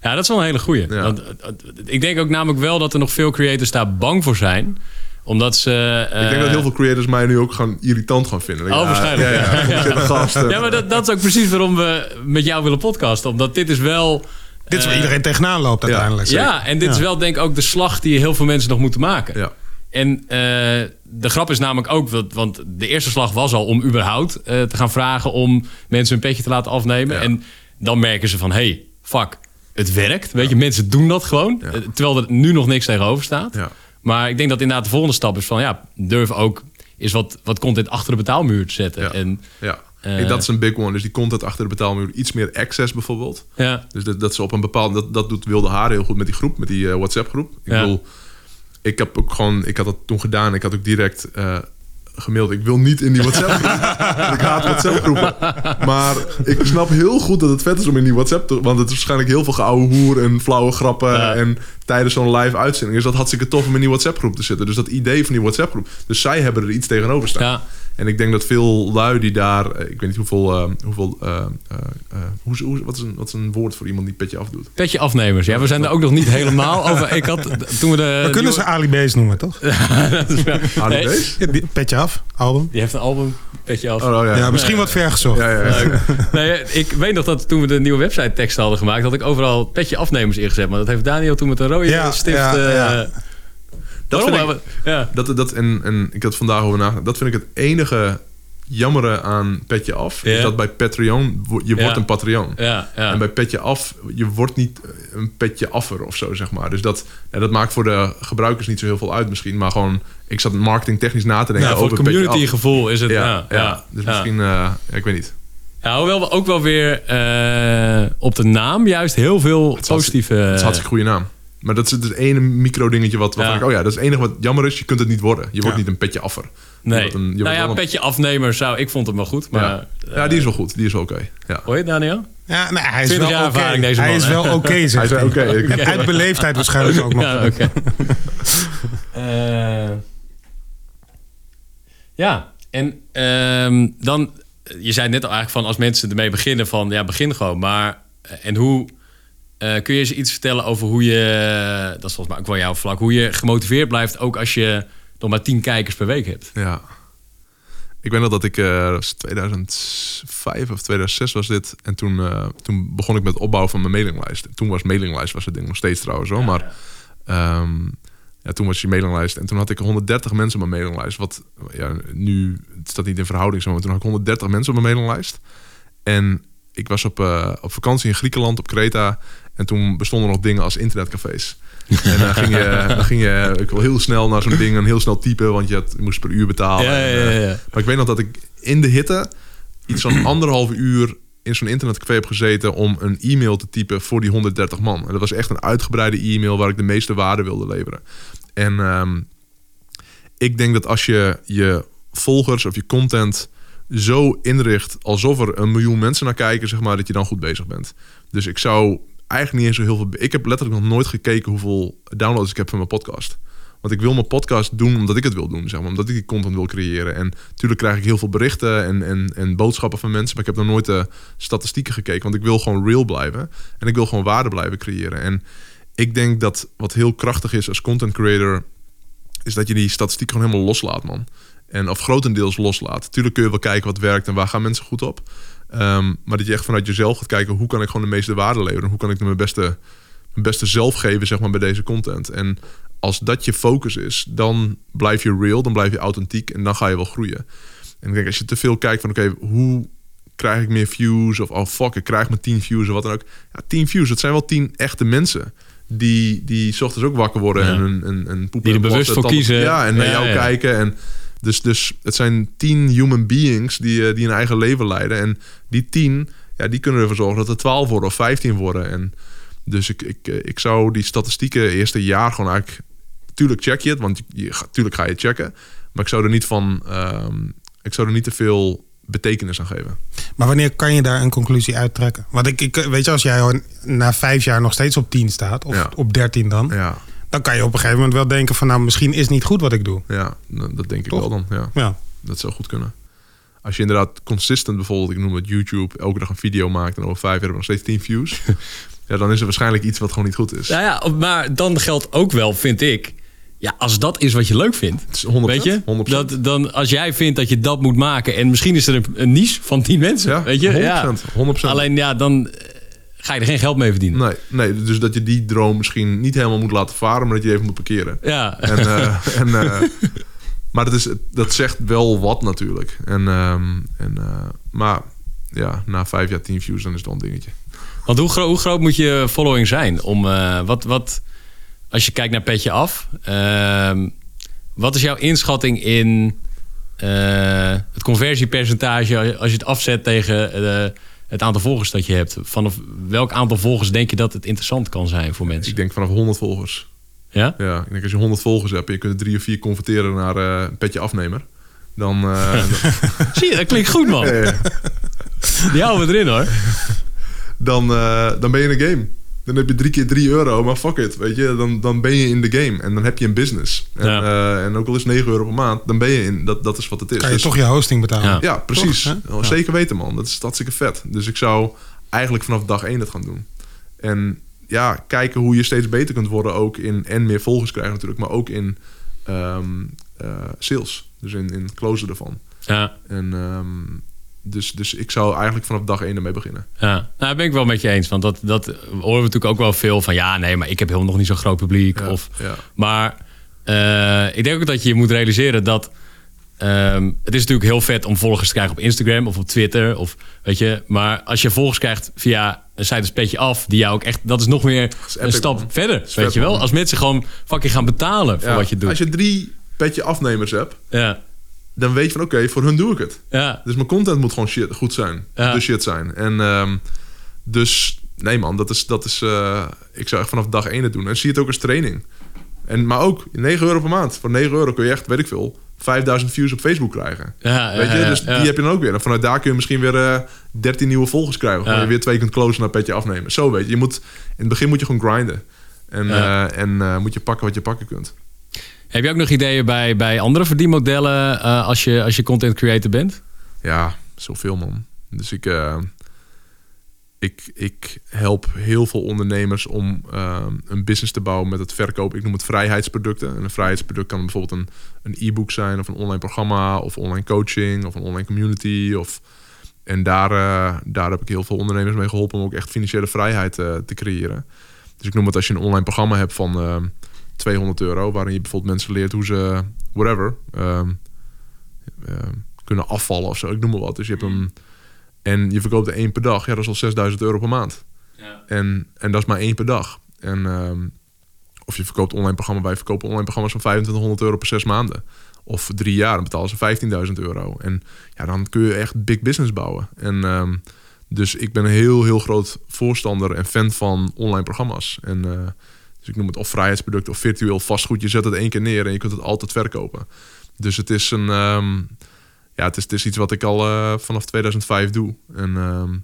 A: Ja, dat is wel een hele goeie.
B: Ja.
A: Want, ik denk ook namelijk wel dat er nog veel creators daar bang voor zijn. Omdat ze...
B: ik denk dat heel veel creators mij nu ook gaan irritant gaan vinden.
A: Oh, waarschijnlijk,
B: Ja, ja,
A: ja.
B: Ja,
A: maar dat, dat is ook precies waarom we met jou willen podcasten. Omdat dit is wel...
C: Dit is waar
A: eh,
C: iedereen tegenaan loopt uiteindelijk.
A: Ja, en dit
C: Ja.
A: is wel denk ik ook de slag die heel veel mensen nog moeten maken.
B: Ja.
A: En eh, de grap is namelijk ook, dat, want de eerste slag was al om überhaupt eh, te gaan vragen om mensen een petje te laten afnemen.
B: Ja.
A: En dan merken ze van, hey, fuck, het werkt. Weet je, mensen doen dat gewoon.
B: Ja.
A: Terwijl er nu nog niks tegenover staat.
B: Ja.
A: Maar ik denk dat inderdaad de volgende stap is van, ja, durf ook is wat, wat content achter de betaalmuur te zetten.
B: Ja.
A: En
B: Nee, dat is een big one. Dus die content achter de betaalmuur. Iets meer access bijvoorbeeld.
A: ja,
B: Dus dat, dat ze op een bepaald... Dat, dat doet Wilde Haar heel goed met die groep. Met die eh, WhatsApp-groep. Ik
A: Ja.
B: bedoel... Ik heb ook gewoon... Ik had dat toen gedaan. Ik had ook direct eh gemaild. Ik wil niet in die WhatsApp-groep. ik haat WhatsApp-groepen. Maar ik snap heel goed dat het vet is om in die WhatsApp te... Want het is waarschijnlijk heel veel geouwe hoer en flauwe grappen.
A: Ja.
B: En tijdens zo'n live uitzending is dat hartstikke tof om in die WhatsApp-groep te zitten. Dus dat idee van die WhatsApp-groep. Dus zij hebben er iets tegenover staan.
A: ja.
B: En ik denk dat veel lui die daar, eh, ik weet niet hoeveel, eh, hoeveel eh, eh, eh, hoe, hoe, wat, is een, wat is een woord voor iemand die petje afdoet?
A: Petje afnemers. Ja, we zijn er ook nog niet helemaal over. Ik had, toen we de...
C: We kunnen ze Ali B's noemen, toch?
B: Ali
A: Nee.
B: B's?
C: Ja, die- Petje af, album.
A: Die heeft een album, Petje af.
B: Oh, oh, ja.
C: Ja, misschien wat ver gezocht.
B: ja, ja, ja.
A: Nee, ik weet nog dat toen we de nieuwe website tekst hadden gemaakt, had ik overal petje afnemers ingezet. Maar dat heeft Daniel toen met een rode
C: Ja,
A: stift.
B: Dat
A: waarom?
B: vind ik,
A: ja.
B: dat, dat, en, en ik had vandaag over nagedacht. Dat vind ik het enige jammere aan petje af. Is dat bij Patreon, je
A: Ja.
B: wordt een Patreon.
A: Ja, ja.
B: En bij petje af, je wordt niet eh, een petje affer of zo, zeg maar. Dus dat, ja, dat maakt voor de gebruikers niet zo heel veel uit misschien. Maar gewoon, ik zat marketingtechnisch na te denken
A: voor
B: over
A: het community gevoel is het.
B: Ja,
A: Ja,
B: Dus misschien, eh, ik weet niet.
A: Ja, hoewel we ook wel weer eh, op de naam juist heel veel positieve.
B: Het is een hartstikke goede naam. Maar dat is het ene micro dingetje wat, wat
A: Ja.
B: ik, oh ja, dat is het enige wat jammer is. Je kunt het niet worden. Je wordt niet een petje affer.
A: Nee.
B: een- je
A: nou
B: wordt
A: ja,
B: wel een-
A: petje afnemer zou. Ik vond hem wel goed. Maar,
B: ja. ja, die is wel goed. Die is wel oké. Ja.
A: Hoor je het, Daniel?
C: Ja, nee, hij is
A: 20
C: wel oké.
A: ervaring, deze
C: Hij is wel oké,
B: Hij
C: zegt
B: zei oké.
C: En Uit beleefdheid waarschijnlijk ook nog.
A: Ja, oké. Eh, ja, en ehm, dan... Je zei net al eigenlijk van als mensen ermee beginnen van... Ja, begin gewoon. Maar eh, en hoe... eh, kun je eens iets vertellen over hoe je... Dat is volgens mij ook wel jouw vlak. Hoe je gemotiveerd blijft ook als je nog maar tien kijkers per week hebt.
B: Ja. Ik weet nog dat ik, eh, dat was 2005 of 2006 was dit. En toen, eh, toen begon ik met het opbouwen van mijn mailinglijst. Toen was mailinglijst was het ding nog steeds trouwens hoor. Maar ehm, ja, toen was die mailinglijst. En toen had ik 130 mensen op mijn mailinglijst. Wat ja, nu, staat niet in verhouding zo. Maar toen had ik 130 mensen op mijn mailinglijst. En ik was op, eh, op vakantie in Griekenland, op Kreta. En toen bestonden nog dingen als internetcafés. en dan ging je, dan ging je ik wil heel snel naar zo'n ding en heel snel typen, want je, had, je moest per uur betalen.
A: Ja,
B: En,
A: ja, ja,
B: eh,
A: ja.
B: Maar ik weet nog dat ik in de hitte iets van anderhalf uur in zo'n internetcafé heb gezeten om een e-mail te typen voor die 130 man. En dat was echt een uitgebreide e-mail waar ik de meeste waarde wilde leveren. En ehm, ik denk dat als je je volgers of je content zo inricht alsof er een miljoen mensen naar kijken, zeg maar, dat je dan goed bezig bent. Dus ik zou eigenlijk niet eens zo heel veel. Ik heb letterlijk nog nooit gekeken hoeveel downloads ik heb van mijn podcast. Want ik wil mijn podcast doen omdat ik het wil doen, zeg maar. Omdat ik die content wil creëren. En natuurlijk krijg ik heel veel berichten en, en, en boodschappen van mensen. Maar ik heb nog nooit de statistieken gekeken. Want ik wil gewoon real blijven. En ik wil gewoon waarde blijven creëren. En ik denk dat wat heel krachtig is als content creator... is dat je die statistieken gewoon helemaal loslaat, man. En of grotendeels loslaat. Tuurlijk kun je wel kijken wat werkt en waar gaan mensen goed op. Um, maar dat je echt vanuit jezelf gaat kijken... hoe kan ik gewoon de meeste waarde leveren? Hoe kan ik mijn beste, mijn beste zelf geven, zeg maar, bij deze content? En als dat je focus is, dan blijf je real, dan blijf je authentiek en dan ga je wel groeien. En ik denk, als je te veel kijkt van oké, hoe krijg ik meer views? Of oh fuck, ik krijg maar 10 views of wat dan ook. Ja, 10 views, dat zijn wel 10 echte mensen. Die, die ochtends ook wakker worden en een, een, een
A: Die er bewust voor kiezen.
B: Ja, en naar jou kijken. En dus, dus het zijn 10 human beings die, eh, die een eigen leven leiden. En die 10, ja, die kunnen ervoor zorgen dat er 12 worden of 15 worden. En dus ik, ik, eh, ik zou die statistieken eerste jaar gewoon eigenlijk tuurlijk check je het, want je, tuurlijk ga je checken. Maar ik zou er niet van, ehm, ik zou er niet te veel betekenis aan geven.
C: Maar wanneer kan je daar een conclusie uittrekken? Want ik, ik weet je, als jij na vijf jaar nog steeds op 10 staat, of op 13 dan, ja. Dan kan je op een gegeven moment wel denken van nou, misschien is niet goed wat ik doe.
B: Ja, dat denk ik wel dan. Ja. ja. Dat zou goed kunnen. Als je inderdaad consistent bijvoorbeeld, ik noem het YouTube, elke dag een video maakt en over vijf jaar heb nog steeds 10 views. ja, dan is er waarschijnlijk iets wat gewoon niet goed is.
A: Nou ja, maar dan geldt ook wel, vind ik, ja, als dat is wat je leuk vindt.
B: 100%, weet je? 100%.
A: Dat, dan, als jij vindt dat je dat moet maken... en misschien is er een, een niche van 10 mensen, ja, weet je?
B: 100%, ja. 100%.
A: Alleen ja, dan ga je er geen geld mee verdienen.
B: Nee, nee, dus dat je die droom misschien niet helemaal moet laten varen... maar dat je even moet parkeren.
A: Ja.
B: En, uh, en, uh, maar dat, is, dat zegt wel wat natuurlijk. En, um, en, uh, maar ja, na vijf jaar 10 views, dan is het wel een dingetje.
A: Want hoe, gro hoe groot moet je following zijn? Om, wat... wat als je kijkt naar Petje Af, uh, wat is jouw inschatting in het conversiepercentage als je het afzet tegen het aantal volgers dat je hebt? Vanaf welk aantal volgers denk je dat het interessant kan zijn voor mensen?
B: Ik denk vanaf 100 volgers.
A: Ja?
B: Ja, ik denk als je 100 volgers hebt en je kunt er drie of vier converteren naar uh, een petje afnemer, dan.
A: Zie je, dat klinkt goed, man. Ja, ja. Die houden we erin hoor.
B: Dan, dan ben je in een game. Dan heb je drie keer drie euro, maar fuck it, weet je. Dan, dan ben je in de game en dan heb je een business. En, uh, en ook al is 9 euro per maand, dan ben je in. Dat, dat is wat het is.
C: Kan je dus, toch je hosting betalen?
B: Ja, precies. Toch, Zeker weten, man. Dat is hartstikke vet. Dus ik zou eigenlijk vanaf dag één dat gaan doen. En ja, kijken hoe je steeds beter kunt worden. Ook in en meer volgers krijgen natuurlijk, maar ook in um, uh, sales. Dus in, in closen ervan.
A: Ja.
B: En um, dus, dus ik zou eigenlijk vanaf dag één ermee beginnen.
A: Ja, nou, ben ik wel met je eens. Want dat, dat horen we natuurlijk ook wel veel van... ja, nee, maar ik heb helemaal nog niet zo'n groot publiek. of,
B: ja.
A: Maar uh, ik denk ook dat je moet realiseren dat... Um, het is natuurlijk heel vet om volgers te krijgen op Instagram of op Twitter. Of, weet je, maar als je volgers krijgt via een site als Petje Af... die jou ook echt... dat is nog meer een stap verder, weet je wel. Als mensen gewoon fucking gaan betalen voor wat je doet.
B: Als je drie Petje Afnemers hebt...
A: Ja
B: dan weet je van oké, voor hun doe ik het.
A: Ja.
B: Dus mijn content moet gewoon shit, goed zijn. Ja. De shit zijn. En um, dus nee man, dat is, dat is uh, ik zou echt vanaf dag één het doen. En zie het ook als training. En, maar ook 9 euro per maand. Voor 9 euro kun je echt, weet ik veel, 5000 views op Facebook krijgen.
A: Ja,
B: weet je, dus die heb je dan ook weer. En vanuit daar kun je misschien weer uh, eh, 13 nieuwe volgers krijgen. Of je weer twee kunt closen naar petje afnemen. Zo weet je. je moet, in het begin moet je gewoon grinden. En, uh, en moet je pakken wat je pakken kunt.
A: Heb je ook nog ideeën bij, bij andere verdienmodellen uh, als, je, als je content creator bent?
B: Ja, zoveel man. Dus ik, uh, ik, ik help heel veel ondernemers om uh, een business te bouwen met het verkopen. Ik noem het vrijheidsproducten. En een vrijheidsproduct kan bijvoorbeeld een, een e-book zijn, of een online programma, of online coaching, of een online community. Of, en daar, daar heb ik heel veel ondernemers mee geholpen om ook echt financiële vrijheid te creëren. Dus ik noem het als je een online programma hebt van 200 euro, waarin je bijvoorbeeld mensen leert hoe ze, whatever, um, kunnen afvallen of zo. Ik noem maar wat. Dus je hebt een. En je verkoopt er één per dag. Ja, dat is al 6000 euro per maand.
A: Ja.
B: En, en dat is maar één per dag. En, um, of je verkoopt online programma. Wij verkopen online programma's van 2500 euro per zes maanden. Of drie jaar, dan betalen ze 15.000 euro. En ja, dan kun je echt big business bouwen. En um, dus ik ben een heel, heel groot voorstander en fan van online programma's. En uh, dus ik noem het of vrijheidsproduct of virtueel vastgoed. Je zet het één keer neer en je kunt het altijd verkopen. Dus het is een. Um, ja, het is, het is iets wat ik al eh, vanaf 2005 doe. En ehm,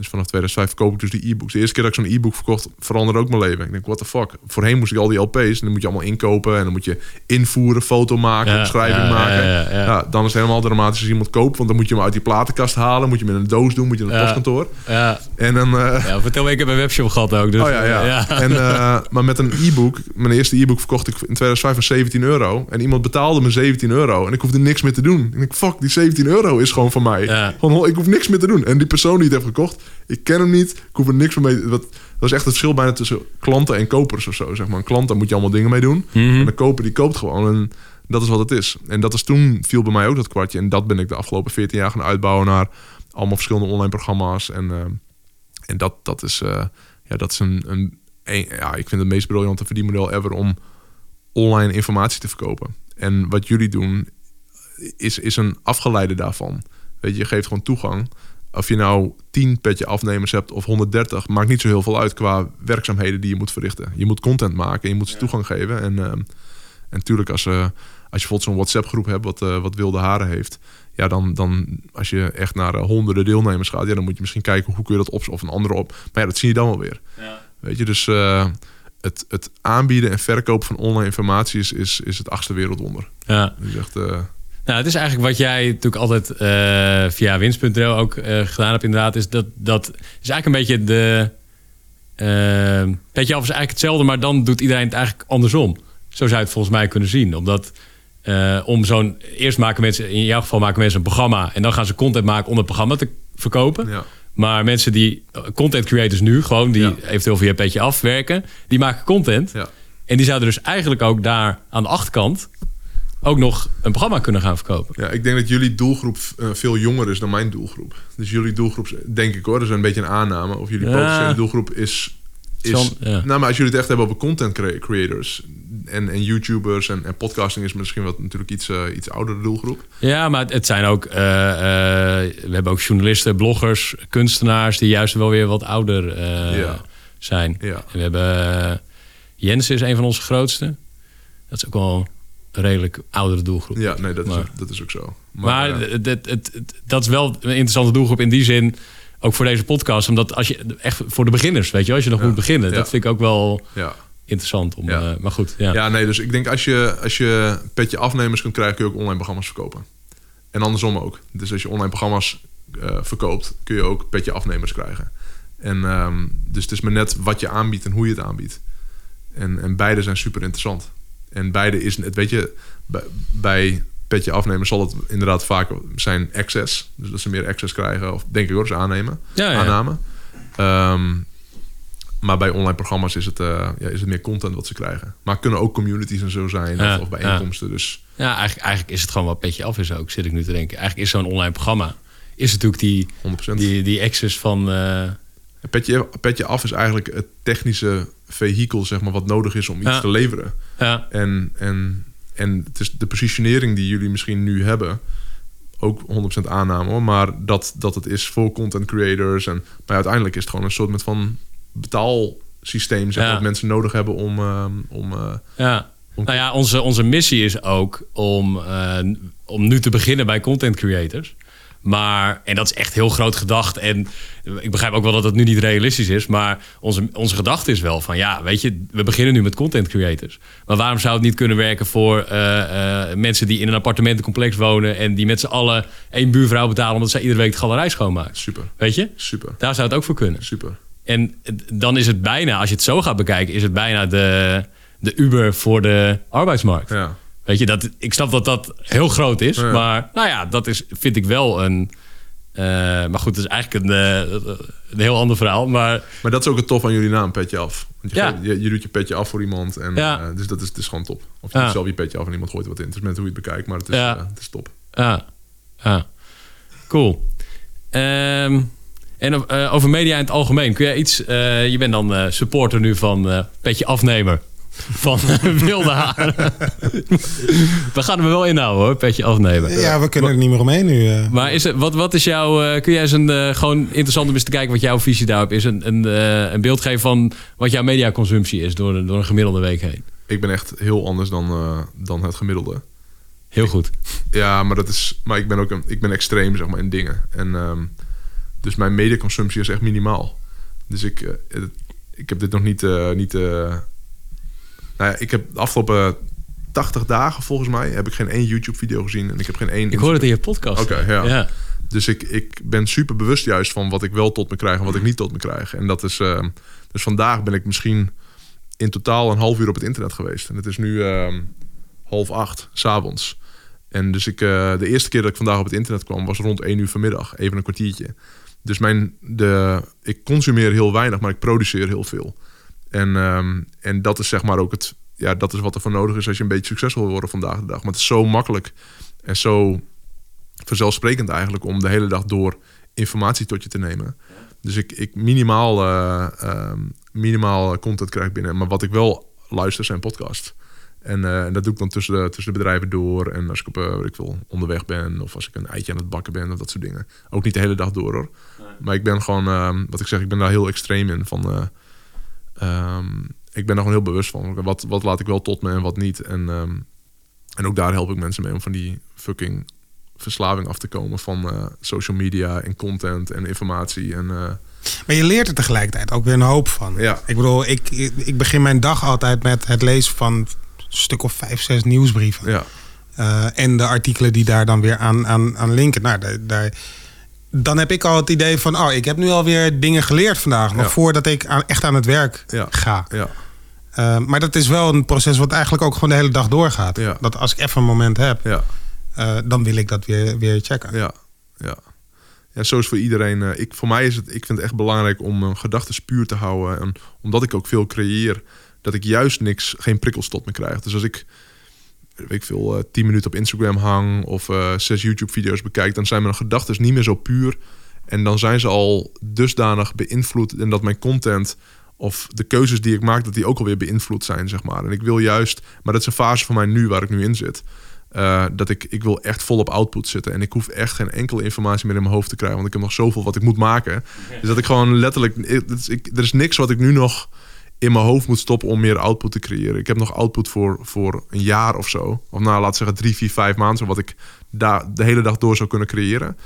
B: dus vanaf 2005 koop ik dus die e-books. De eerste keer dat ik zo'n e-book verkocht, veranderde ook mijn leven. Ik denk, what the fuck? Voorheen moest ik al die LP's en dan moet je allemaal inkopen en dan moet je invoeren, foto maken,
A: Ja,
B: beschrijving
A: ja,
B: maken.
A: ja,
B: dan is het helemaal dramatisch als iemand koopt, want dan moet je hem uit die platenkast halen, moet je hem in een doos doen, moet je naar het postkantoor.
A: Ja,
B: En dan, eh,
A: ja, vertel me, ik heb een webshop gehad ook. Dus,
B: oh ja, ja. En, eh, maar met een e-book, mijn eerste e-book verkocht ik in 2005 voor 17 euro. En iemand betaalde me 17 euro en ik hoefde niks meer te doen. Ik denk, fuck, die 17 euro is gewoon van mij. Gewoon, ik hoef niks meer te doen. En die persoon die het heeft gekocht, ik ken hem niet. Ik hoef er niks meer mee. Dat, dat is echt het verschil bijna tussen klanten en kopers of zo. Zeg maar. Een klant, daar moet je allemaal dingen mee doen.
A: Mhm.
B: En de koper, die koopt gewoon. En dat is wat het is. En dat is toen, viel bij mij ook dat kwartje. En dat ben ik de afgelopen 14 jaar gaan uitbouwen naar allemaal verschillende online programma's. En, eh, en dat, dat is, eh, ja, dat is een, een, een- ja, ik vind het meest briljante verdienmodel ever om online informatie te verkopen. En wat jullie doen, is, is een afgeleide daarvan. Weet je, je geeft gewoon toegang. Of je nou 10 petje afnemers hebt of 130, maakt niet zo heel veel uit qua werkzaamheden die je moet verrichten. Je moet content maken, je moet ze toegang geven. En, ehm, en natuurlijk, als, eh, als je bijvoorbeeld zo'n WhatsApp-groep hebt wat, eh, wat wilde haren heeft, ja, dan, dan als je echt naar eh, honderden deelnemers gaat, ja, dan moet je misschien kijken hoe kun je dat op of een andere op. Maar ja, dat zie je dan wel weer. Weet je, dus eh, het, het aanbieden en verkopen van online informatie is, is, is het achtste wereldwonder.
A: ja.
B: Dus echt, eh,
A: Nou, het is eigenlijk wat jij natuurlijk altijd eh, via winst.nl ook eh, gedaan hebt inderdaad. Is dat, dat is eigenlijk een beetje de... eh Petje af is eigenlijk hetzelfde, maar dan doet iedereen het eigenlijk andersom. Zo zou je het volgens mij kunnen zien. Omdat om zo'n... Eerst maken mensen, in jouw geval maken mensen een programma... en dan gaan ze content maken om het programma te verkopen.
B: ja.
A: Maar mensen die, content creators nu, gewoon die
B: Ja.
A: eventueel via Petje afwerken... die maken content.
B: Ja.
A: En die zouden dus eigenlijk ook daar aan de achterkant... ook nog een programma kunnen gaan verkopen.
B: Ja, ik denk dat jullie doelgroep eh, veel jonger is dan mijn doelgroep. Dus jullie doelgroep, denk ik hoor, dat is een beetje een aanname. Of jullie
A: Ja.
B: potentiële doelgroep is... is
A: ja.
B: Nou, maar als jullie het echt hebben over content crea- creators en, en YouTubers en, en podcasting is misschien wat natuurlijk iets, eh, iets oudere doelgroep.
A: Ja, maar het- zijn ook... eh, we hebben ook journalisten, bloggers, kunstenaars... die juist wel weer wat ouder
B: Ja.
A: zijn.
B: Ja.
A: En we hebben... Jens is een van onze grootste. Dat is ook wel redelijk oudere doelgroep.
B: Ja, nee, dat, is, ook, dat is ook zo.
A: Maar, het- dat is wel een interessante doelgroep in die zin... ook voor deze podcast. Omdat als je... echt voor de beginners, weet je Als je nog
B: Ja.
A: moet beginnen.
B: Ja.
A: Dat vind ik ook wel
B: ja.
A: interessant. Om, eh, maar goed, ja.
B: Ja, nee, dus ik denk als je, als je petje afnemers kunt krijgen, kun je ook online programma's verkopen. En andersom ook. Dus als je online programma's eh, verkoopt, kun je ook petje afnemers krijgen. En ehm, dus het is maar net wat je aanbiedt en hoe je het aanbiedt. En, en beide zijn super interessant. En beide is het, weet je, bij, bij petje afnemers zal het inderdaad vaak zijn access. Dus dat ze meer access krijgen, of denk ik hoor, ze aannemen.
A: Ja, ja.
B: Aanname. Ehm, maar bij online programma's is het, eh, ja, is het meer content wat ze krijgen. Maar kunnen ook communities en zo zijn.
A: Ja,
B: of, of bijeenkomsten. Dus
A: Ja, eigenlijk, eigenlijk is het gewoon wat petje af is ook, zit ik nu te denken. Eigenlijk is zo'n online programma... is natuurlijk die,
B: 100%.
A: die, die access van... eh,
B: Petje, petje af is eigenlijk het technische vehikel zeg maar, wat nodig is om iets
A: Ja.
B: te leveren.
A: ja,
B: En, en, en het is de positionering die jullie misschien nu hebben. Ook 100% aanname hoor. Maar dat, dat het is voor content creators. En, maar uiteindelijk is het gewoon een soort met van betaalsysteem. Zeg, maar,
A: Ja.
B: dat mensen nodig hebben om... ehm, om eh,
A: ja. Nou ja, onze, onze missie is ook om, eh, om nu te beginnen bij content creators. Maar, en dat is echt heel groot gedacht. En ik begrijp ook wel dat het nu niet realistisch is. Maar onze, onze gedachte is wel van, ja, weet je, we beginnen nu met content creators. Maar waarom zou het niet kunnen werken voor eh, eh, mensen die in een appartementencomplex wonen... en die met z'n allen één buurvrouw betalen omdat zij iedere week de galerij schoonmaakt?
B: super,
A: Weet je?
B: super,
A: Daar zou het ook voor kunnen.
B: super.
A: En dan is het bijna, als je het zo gaat bekijken, is het bijna de, de Uber voor de arbeidsmarkt.
B: Ja.
A: Weet je, dat, ik snap dat dat heel groot is,
B: Ja.
A: maar nou ja, dat is, vind ik wel een. eh, maar goed, dat is eigenlijk een, eh, een heel ander verhaal. Maar
B: Maar dat is ook het tof aan jullie naam, petje af. Want je,
A: Ja.
B: geeft- je, je doet je petje af voor iemand. En,
A: Ja.
B: eh, dus dat is, het is gewoon top. Of je
A: Ja.
B: zelf je petje af en iemand gooit wat in. Het is met hoe je het bekijkt, maar het is, het is top.
A: ja, ja. cool. Ehm, en over media in het algemeen, kun jij iets. je bent dan supporter nu van Petje Afnemer. Van Wilde Haren. We gaan hem er wel inhouden hoor, Petje Afnemer.
C: Ja, we kunnen er niet meer omheen nu. eh.
A: Maar is het, wat, wat is jouw. eh, kun jij eens een. eh, gewoon interessant om eens te kijken wat jouw visie daarop is? Een, een, eh, een beeld geven van wat jouw mediaconsumptie is door, een- door een gemiddelde week heen.
B: Ik ben echt heel anders dan, eh, dan het gemiddelde.
A: Heel goed.
B: Ja, maar dat is. Maar ik ben ook een, ik ben extreem, zeg maar, in dingen. En ehm, dus mijn mediaconsumptie is echt minimaal. Dus ik, eh, ik heb dit nog niet. eh, niet eh, nou ja, ik heb de afgelopen 80 dagen volgens mij heb ik geen één YouTube-video gezien en ik heb geen één.
A: Ik hoor het in je podcast.
B: Oké, ja.
A: ja.
B: Dus ik, ik ben super bewust juist van wat ik wel tot me krijg en wat ik niet tot me krijg. En dat is. ehm, dus vandaag ben ik misschien in totaal een half uur op het internet geweest. En het is nu ehm, half acht, s'avonds. En dus ik, eh, de eerste keer dat ik vandaag op het internet kwam, was rond één uur vanmiddag. Even een kwartiertje. Dus mijn, de, ik consumeer heel weinig, maar ik produceer heel veel. En, ehm, en dat is zeg maar ook het, ja, dat is wat er voor nodig is als je een beetje succesvol wil worden vandaag de dag. Maar het is zo makkelijk en zo vanzelfsprekend eigenlijk om de hele dag door informatie tot je te nemen. Dus ik, ik minimaal, eh, ehm, minimaal content krijg binnen. Maar wat ik wel luister zijn podcasts. En, eh, en dat doe ik dan tussen de, tussen de bedrijven door. En als ik op weet ik veel, onderweg ben of als ik een eitje aan het bakken ben of dat soort dingen. Ook niet de hele dag door hoor. Maar ik ben gewoon, ehm, wat ik zeg, ik ben daar heel extreem in. Van, eh, ehm, ik ben daar gewoon heel bewust van. Wat, wat laat ik wel tot me en wat niet. En, ehm, en ook daar help ik mensen mee om van die fucking verslaving af te komen van eh, social media en content en informatie. En, eh,
C: Maar je leert er tegelijkertijd ook weer een hoop van.
B: Ja.
C: Ik bedoel, ik, ik begin mijn dag altijd met het lezen van een stuk of vijf, zes nieuwsbrieven.
B: ja,
C: Eh, en de artikelen die daar dan weer aan, aan, aan linken. Nou, daar, daar, dan heb ik al het idee van, oh, ik heb nu alweer dingen geleerd vandaag. Nog
B: Ja.
C: voordat ik aan, echt aan het werk
B: Ja.
C: ga.
B: ja,
C: Eh, maar dat is wel een proces wat eigenlijk ook gewoon de hele dag doorgaat.
B: Ja.
C: Dat als ik even een moment heb,
B: ja.
C: eh, dan wil ik dat weer, weer checken.
B: Ja, ja. Ja, zo is voor iedereen. eh, ik, voor mij is het, ik vind het echt belangrijk om mijn gedachten puur te houden. En omdat ik ook veel creëer, dat ik juist niks, geen prikkels tot me krijg. Dus als ik, weet ik veel, eh 10 minuten op Instagram hang of eh, zes YouTube-video's bekijk, dan zijn mijn gedachten niet meer zo puur. En dan zijn ze al dusdanig beïnvloed en dat mijn content of de keuzes die ik maak, dat die ook alweer beïnvloed zijn, zeg maar. En ik wil juist, maar dat is een fase van mij nu waar ik nu in zit. eh, dat ik, ik wil echt vol op output zitten. En ik hoef echt geen enkele informatie meer in mijn hoofd te krijgen. Want ik heb nog zoveel wat ik moet maken. Dus dat ik gewoon letterlijk... ik- er is niks wat ik nu nog in mijn hoofd moet stoppen om meer output te creëren. Ik heb nog output voor, voor een jaar of zo. Of nou, we zeggen drie, vier, vijf maanden. Wat ik daar de hele dag door zou kunnen creëren.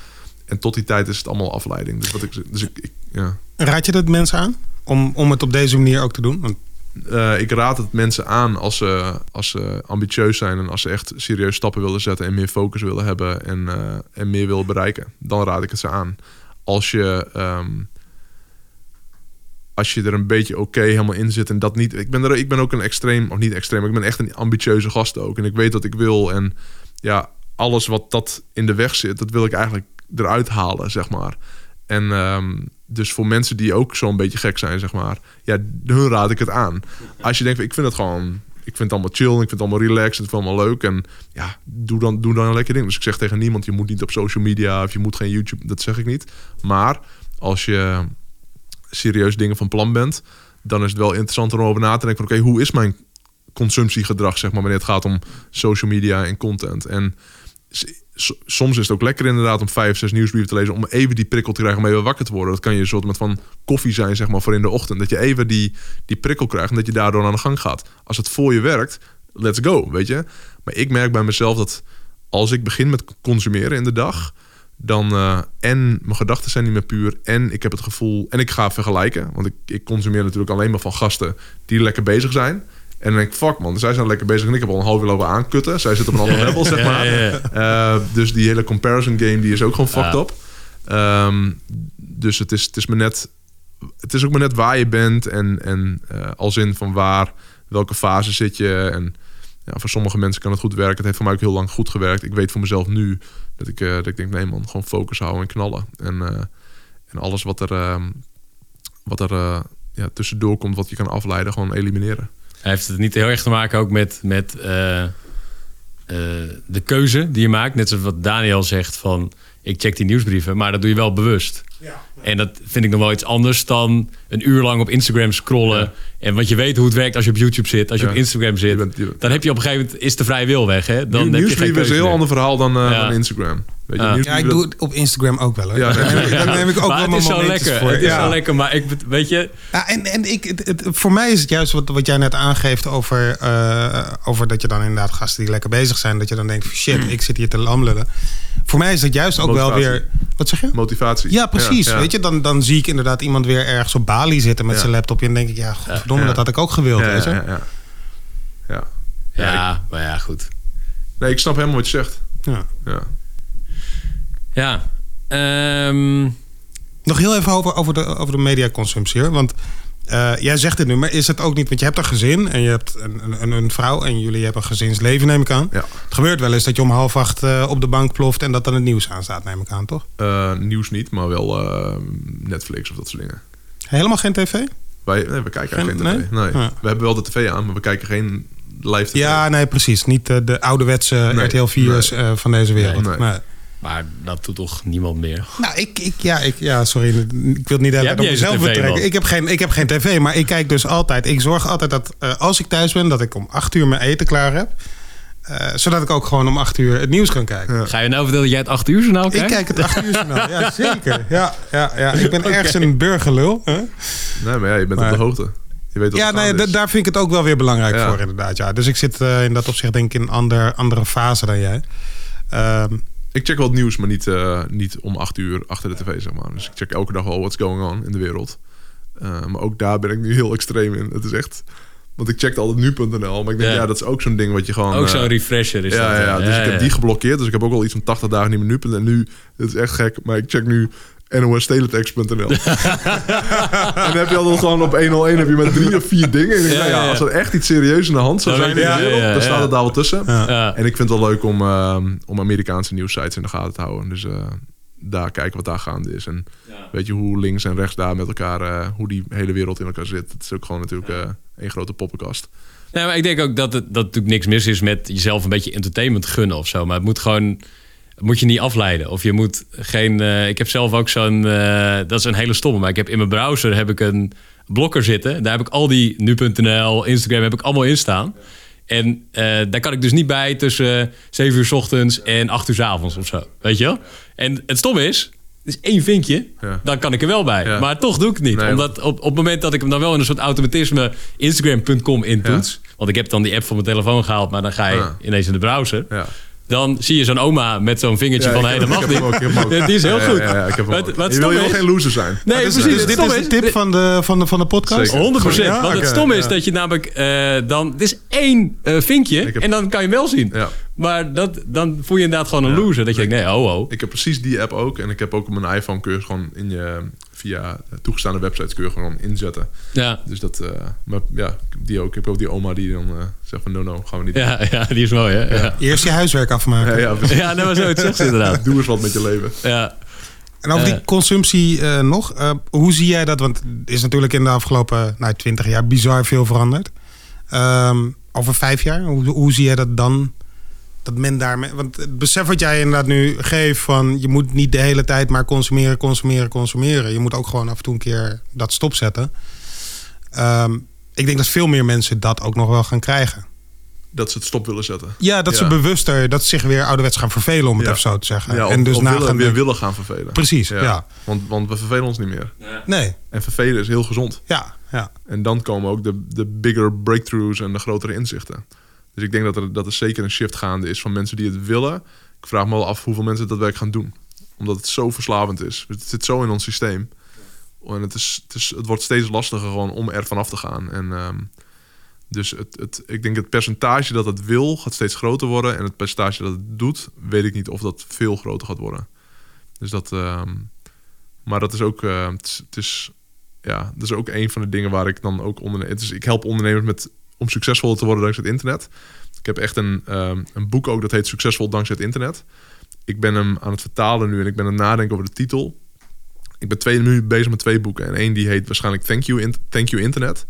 B: En tot die tijd is het allemaal afleiding. Dus, wat ik, dus ik, ik ja.
C: Raad je dat mensen aan? Om, om het op deze manier ook te doen? Want
B: Eh, ik raad het mensen aan als ze, als ze ambitieus zijn en als ze echt serieus stappen willen zetten en meer focus willen hebben en, eh, en meer willen bereiken. Dan raad ik het ze aan. Als je, ehm, als je er een beetje oké helemaal in zit en dat niet. Ik ben, er, ik ben ook een extreem, of niet extreem, maar ik ben echt een ambitieuze gast ook. En ik weet wat ik wil. En ja, alles wat dat in de weg zit, dat wil ik eigenlijk eruit halen, zeg maar. En ehm, dus voor mensen die ook zo'n beetje gek zijn, zeg maar, ja, hun raad ik het aan. Als je denkt, ik vind het gewoon, ik vind het allemaal chill, ik vind het allemaal relaxed, ik vind het allemaal leuk. En ja, doe dan, doe dan een lekker ding. Dus ik zeg tegen niemand, je moet niet op social media of je moet geen YouTube, dat zeg ik niet. Maar als je serieus dingen van plan bent, dan is het wel interessant om over na te denken oké, hoe is mijn consumptiegedrag, zeg maar, wanneer het gaat om social media en content. En soms is het ook lekker inderdaad om vijf, zes nieuwsbrieven te lezen... om even die prikkel te krijgen om even wakker te worden. Dat kan je een soort van koffie zijn, zeg maar, voor in de ochtend. Dat je even die, die prikkel krijgt en dat je daardoor aan de gang gaat. Als het voor je werkt, let's go, weet je. Maar ik merk bij mezelf dat als ik begin met consumeren in de dag... dan eh, en mijn gedachten zijn niet meer puur... en ik heb het gevoel... en ik ga vergelijken. Want ik, ik consumeer natuurlijk alleen maar van gasten die lekker bezig zijn... En dan denk ik, fuck man, zij zijn lekker bezig en ik heb al een half uur lopen aankutten. Zij zitten op een ander level, zeg maar.
A: Ja, ja,
B: Eh, dus die hele comparison game die is ook gewoon fucked
A: Ja.
B: up. Ehm, dus het is, het is me net... Het is ook maar net waar je bent en, en eh, als in van waar, welke fase zit je. En ja, voor sommige mensen kan het goed werken. Het heeft voor mij ook heel lang goed gewerkt. Ik weet voor mezelf nu dat ik, eh, dat ik denk, nee man, gewoon focus houden en knallen. En, eh, en alles wat er, ehm, wat er eh, ja, tussendoor komt, wat je kan afleiden, gewoon elimineren.
A: Hij heeft het niet heel erg te maken ook met, met de keuze die je maakt. Net zoals wat Daniel zegt van... ik check die nieuwsbrieven, maar dat doe je wel bewust. En dat vind ik nog wel iets anders dan een uur lang op Instagram scrollen.
B: Ja.
A: En want je weet hoe het werkt als je op YouTube zit, als je
B: Ja.
A: op Instagram zit.
B: Je bent- je-
A: dan heb je op een gegeven moment is de vrije wil weg. Hè? Dan heb je geen
B: Nieuwsbrief is een heel
A: meer.
B: ander verhaal dan, eh,
A: Ja.
B: dan Instagram. Weet je, nieuws-
C: Ja, ik doe het op Instagram ook wel. Hoor.
B: Ja,
C: daar, neem ik, daar neem ik ook
A: maar
C: wel
A: het is
C: mijn
A: zo
C: momentjes
A: lekker.
C: voor.
A: Het is
C: ja.
A: zo lekker, maar ik, weet je...
C: Ja, en en ik, het, het- voor mij is het juist wat, wat jij net aangeeft over, eh, over dat je dan inderdaad gasten die lekker bezig zijn, dat je dan denkt: shit, ik zit hier te lamlullen. Voor mij is het juist ook wel weer. Wat zeg je?
B: Motivatie.
C: Ja, precies.
B: ja.
C: Weet je, dan, dan zie ik inderdaad iemand weer ergens op Bali zitten met
B: Ja.
C: zijn laptop. En dan denk ik, ja, godverdomme,
B: Ja.
C: dat had ik ook gewild.
B: Ja,
C: weet je?
B: ja, ja, ja. Ja.
A: Ja, maar ja, goed.
B: Nee, ik snap helemaal wat je zegt.
C: Ja.
B: Ja.
A: Ja. Ehm,
C: Nog heel even over, over, de, over de mediaconsumptie. Hoor. Want eh, jij zegt het nu, maar is het ook niet... Want je hebt een gezin en je hebt een, een, een vrouw... en jullie hebben een gezinsleven, neem ik aan.
B: Ja.
C: Het gebeurt wel eens dat je om half acht eh, op de bank ploft... en dat dan het nieuws aanstaat, neem ik aan, toch?
B: Eh, nieuws niet, maar wel Netflix of dat soort dingen.
C: Helemaal geen tv?
B: Wij, nee, we kijken eigenlijk
C: Geen-
B: geen tv. Nee.
C: Ja.
B: We hebben wel de tv aan, maar we kijken geen live tv.
C: Ja, nee, precies. Niet de ouderwetse
B: Nee,
C: RTL 4's
B: nee.
C: eh, van deze wereld.
B: Nee.
C: Nee.
A: Maar dat doet toch niemand meer?
C: Nou, ik, ik, ja, ik, ja, sorry. Ik wil het niet
A: hebt
C: op mezelf betrekken. Ik heb, geen, ik heb geen tv, maar ik kijk dus altijd. Ik zorg altijd dat eh, als ik thuis ben, dat ik om acht uur mijn eten klaar heb. Eh, zodat ik ook gewoon om acht uur het nieuws kan kijken.
B: Ja.
A: Ga je nou vertellen dat jij het 8 uur journaal
C: Ik
A: kijkt?
C: kijk het acht uur journaal. Ja, zeker. Ja, ja, ja. Ik ben ergens een burgerlul. hè?
B: Nee, maar ja, je bent
C: Maar-
B: op de hoogte. Je weet wat
C: Ja, nee, daar vind ik het ook wel weer belangrijk
B: Ja.
C: voor inderdaad. Ja. Dus ik zit eh, in dat opzicht denk ik in een ander, andere fase dan jij. Ehm,
B: Ik check wel het nieuws, maar niet, eh, niet om acht uur achter de tv, zeg maar. Dus ik check elke dag wel what's going on in de wereld. Eh, maar ook daar ben ik nu heel extreem in. Het is echt... Want ik checkte altijd nu.nl, maar ik denk,
A: Ja.
B: ja, dat is ook zo'n ding wat je gewoon...
A: Ook
B: eh,
A: zo'n refresher is
B: ja,
A: dat.
B: ja, ja, dus ik heb die geblokkeerd. Dus ik heb ook al iets van 80 dagen niet meer nu. En nu, het is echt gek, maar ik check nu nosteletext.nl. en dan heb je altijd gewoon op 101 heb je met drie of vier dingen. En ik denk,
A: Ja,
B: nou ja, als er echt iets serieus aan de hand zou zijn in wereld,
A: ja, ja,
B: dan staat het daar wel tussen.
A: Ja.
B: En ik vind het wel leuk om, ehm, om Amerikaanse nieuwssites in de gaten te houden. Dus eh, daar kijken wat daar gaande is. En weet je hoe links en rechts daar met elkaar, eh, hoe die hele wereld in elkaar zit. Het is ook gewoon natuurlijk eh één grote poppenkast.
A: Nee, maar ik denk ook dat het dat natuurlijk niks mis is met jezelf een beetje entertainment gunnen of zo. Maar het moet gewoon. Moet je niet afleiden. Of je moet geen. eh, ik heb zelf ook zo'n. eh, dat is een hele stomme. Maar ik heb in mijn browser heb ik een blokker zitten. Daar heb ik al die nu.nl, Instagram heb ik allemaal in staan. En eh, daar kan ik dus niet bij tussen 7 uur 's ochtends en 8 uur 's avonds of zo. Weet je wel? En het stomme is. Het is één vinkje,
B: Ja.
A: dan kan ik er wel bij.
B: Ja.
A: Maar toch doe ik het niet.
B: Nee,
A: omdat op, op het moment dat ik hem dan wel in een soort automatisme Instagram.com intoets. Want ik heb dan die app van mijn telefoon gehaald, maar dan ga je ineens in de browser. Dan zie je zo'n oma met zo'n vingertje
B: Ja,
A: van hé, dat mag niet. Die is heel goed.
B: Ja, ik heb
A: wat
B: je wil
A: stom
B: je
A: is-
B: geen loser zijn.
A: Nee,
C: dus
A: precies. Het
C: dit is de tip van de, van de, van de podcast?
B: Zeker.
A: 100
C: Ja,
A: Want het stomme is dat je namelijk eh, dan... Het is één eh, vinkje
B: heb-
A: en dan kan je hem wel zien. Maar dat, dan voel je inderdaad gewoon een loser. Dat je denkt, nee, oh, oh.
B: Ik heb precies die app ook. En ik heb ook op mijn iPhone kun je gewoon in je, via toegestaande websites kun je gewoon inzetten.
A: Ja,
B: Dus dat, eh, maar ja, die ook. Ik heb ook die oma die dan eh, zegt van no, no, gaan we niet
A: ja, ja die is mooi, hè? Ja,
C: Eerst je huiswerk afmaken.
B: Ja, ja,
A: ja nee, maar zo het zegt ze inderdaad.
B: Doe eens wat met je leven.
A: Ja.
C: En over die
A: Eh.
C: consumptie eh, nog. eh, hoe zie jij dat? Want er is natuurlijk in de afgelopen nou, 20 jaar bizar veel veranderd. Ehm, over vijf jaar, hoe, hoe zie jij dat dan? Dat men daarmee. Want het besef wat jij inderdaad nu geeft van je moet niet de hele tijd maar consumeren, consumeren, consumeren. Je moet ook gewoon af en toe een keer dat stopzetten. Ehm, ik denk dat veel meer mensen dat ook nog wel gaan krijgen.
B: Dat ze het stop willen zetten.
C: Ja, dat ze bewuster, dat ze zich weer ouderwets gaan vervelen, om het
B: Ja.
C: even zo te zeggen.
B: Ja, of,
C: en dus na
B: willen,
C: gaan
B: weer willen gaan vervelen.
C: Precies, ja.
B: Want, want we vervelen ons niet meer.
C: Nee,
B: En vervelen is heel gezond.
C: ja, ja.
B: En dan komen ook de, de bigger breakthroughs en de grotere inzichten. Dus ik denk dat er, dat er zeker een shift gaande is van mensen die het willen. Ik vraag me wel af hoeveel mensen dat werk gaan doen. Omdat het zo verslavend is. Het zit zo in ons systeem. En het, is, het, wordt steeds lastiger gewoon om er vanaf te gaan. En ehm, dus het, het, ik denk het percentage dat het wil gaat steeds groter worden. En het percentage dat het doet, weet ik niet of dat veel groter gaat worden. Dus dat... ehm, maar dat is ook... eh, het, is- ja, dat is ook een van de dingen waar ik dan ook onderne- het is Ik help ondernemers met om succesvol te worden dankzij het internet. Ik heb echt een, ehm, een boek ook dat heet Succesvol dankzij het internet. Ik ben hem aan het vertalen nu en ik ben aan het nadenken over de titel. Ik ben twee minuten bezig met twee boeken. En één die heet waarschijnlijk Thank You, In- Thank you Internet.